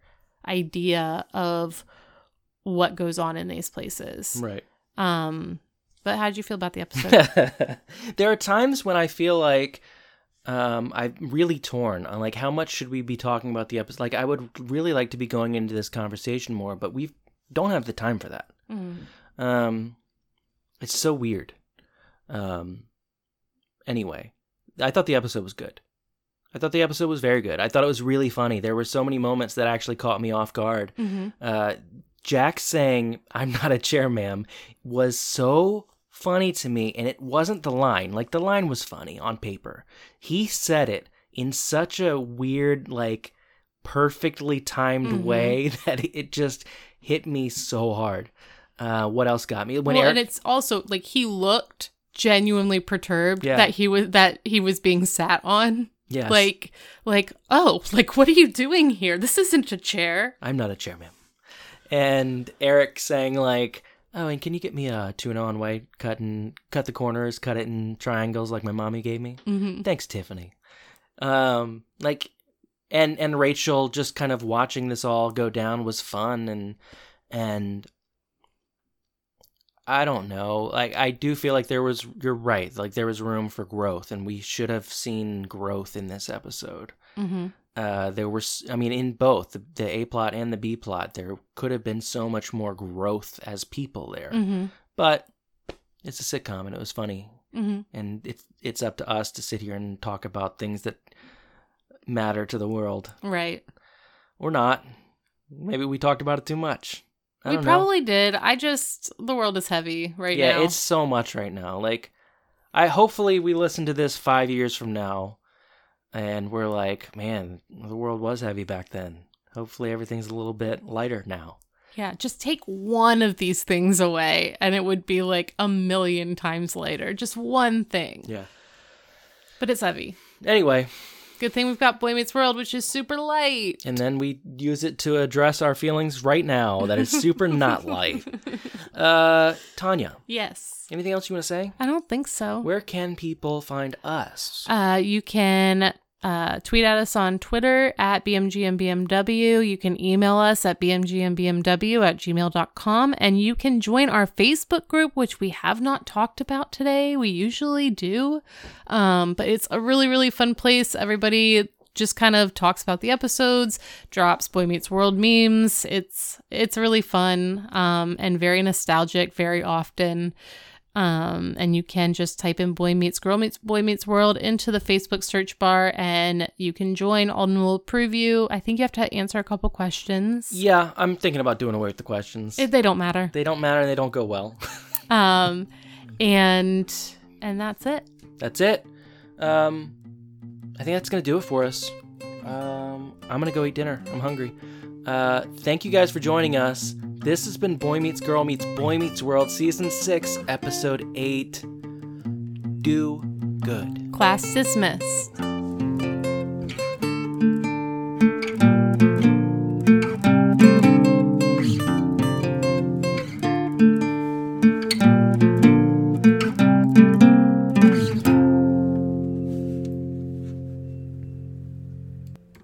idea of what goes on in these places. Right. Um but how did you feel about the episode? (laughs) there are times when I feel like um, I'm really torn on like how much should we be talking about the episode. Like I would really like to be going into this conversation more, but we don't have the time for that. Mm. Um, it's so weird. Um, anyway, I thought the episode was good. I thought the episode was very good. I thought it was really funny. There were so many moments that actually caught me off guard. Mhm. Uh, Jack saying, I'm not a chair, ma'am, was so funny to me. And it wasn't the line. Like, the line was funny on paper. He said it in such a weird, like, perfectly timed Mhm. way (laughs) that it just hit me so hard. Uh, what else got me? When well, Eric, and it's also like he looked genuinely perturbed Yeah. that he was that he was being sat on. Yeah, Like like oh, like what are you doing here? This isn't a chair. I'm not a chairman. And Eric saying like, "Oh, and can you get me a tuna on white? Cut and cut the corners, cut it in triangles like my mommy gave me." hmm Thanks, Tiffany. Um, like, and and Rachel just kind of watching this all go down was fun, and and I don't know. Like, I do feel like there was. You're right. Like, there was room for growth, and we should have seen growth in this episode. hmm Uh, there was, I mean, in both the, the A plot and the B plot, there could have been so much more growth as people there. hmm But it's a sitcom, and it was funny, hmm and it's it's up to us to sit here and talk about things that matter to the world, Right. or not. Maybe we talked about it too much. I We don't know. probably did. I just the world is heavy right yeah, now. Yeah, it's so much right now. Like, I hopefully we listen to this five years from now, and we're like, man, the world was heavy back then. Hopefully everything's a little bit lighter now. yeah, just take one of these things away and it would be like a million times lighter. Just one thing. Yeah. But it's heavy. Anyway, Good thing we've got Boy Meets World, which is super light. and then we use it to address our feelings right now. That is super not light. (laughs) Uh, Tanya, Yes. anything else you want to say? I don't think so. Where can people find us? Uh, you can uh, tweet at us on Twitter at BMGMBMW. You can email us at BMGMBMW at gmail.com. And you can join our Facebook group, which we have not talked about today. We usually do. Um, but it's a really, really fun place. Everybody just kind of talks about the episodes, drops Boy Meets World memes. It's it's really fun um, and very nostalgic very often. Um, and you can just type in Boy Meets Girl Meets Boy Meets World into the Facebook search bar and you can join. Alden will approve you. I think you have to answer a couple questions. Yeah, I'm thinking about doing away with the questions. If they don't matter. they don't matter. and They don't go well. (laughs) Um, and and that's it. that's it. Um, I think that's gonna do it for us. Um, I'm gonna go eat dinner. I'm hungry. Uh, thank you guys for joining us. This has been Boy Meets Girl Meets Boy Meets World, Season 6, Episode 8. Do good. Class dismissed.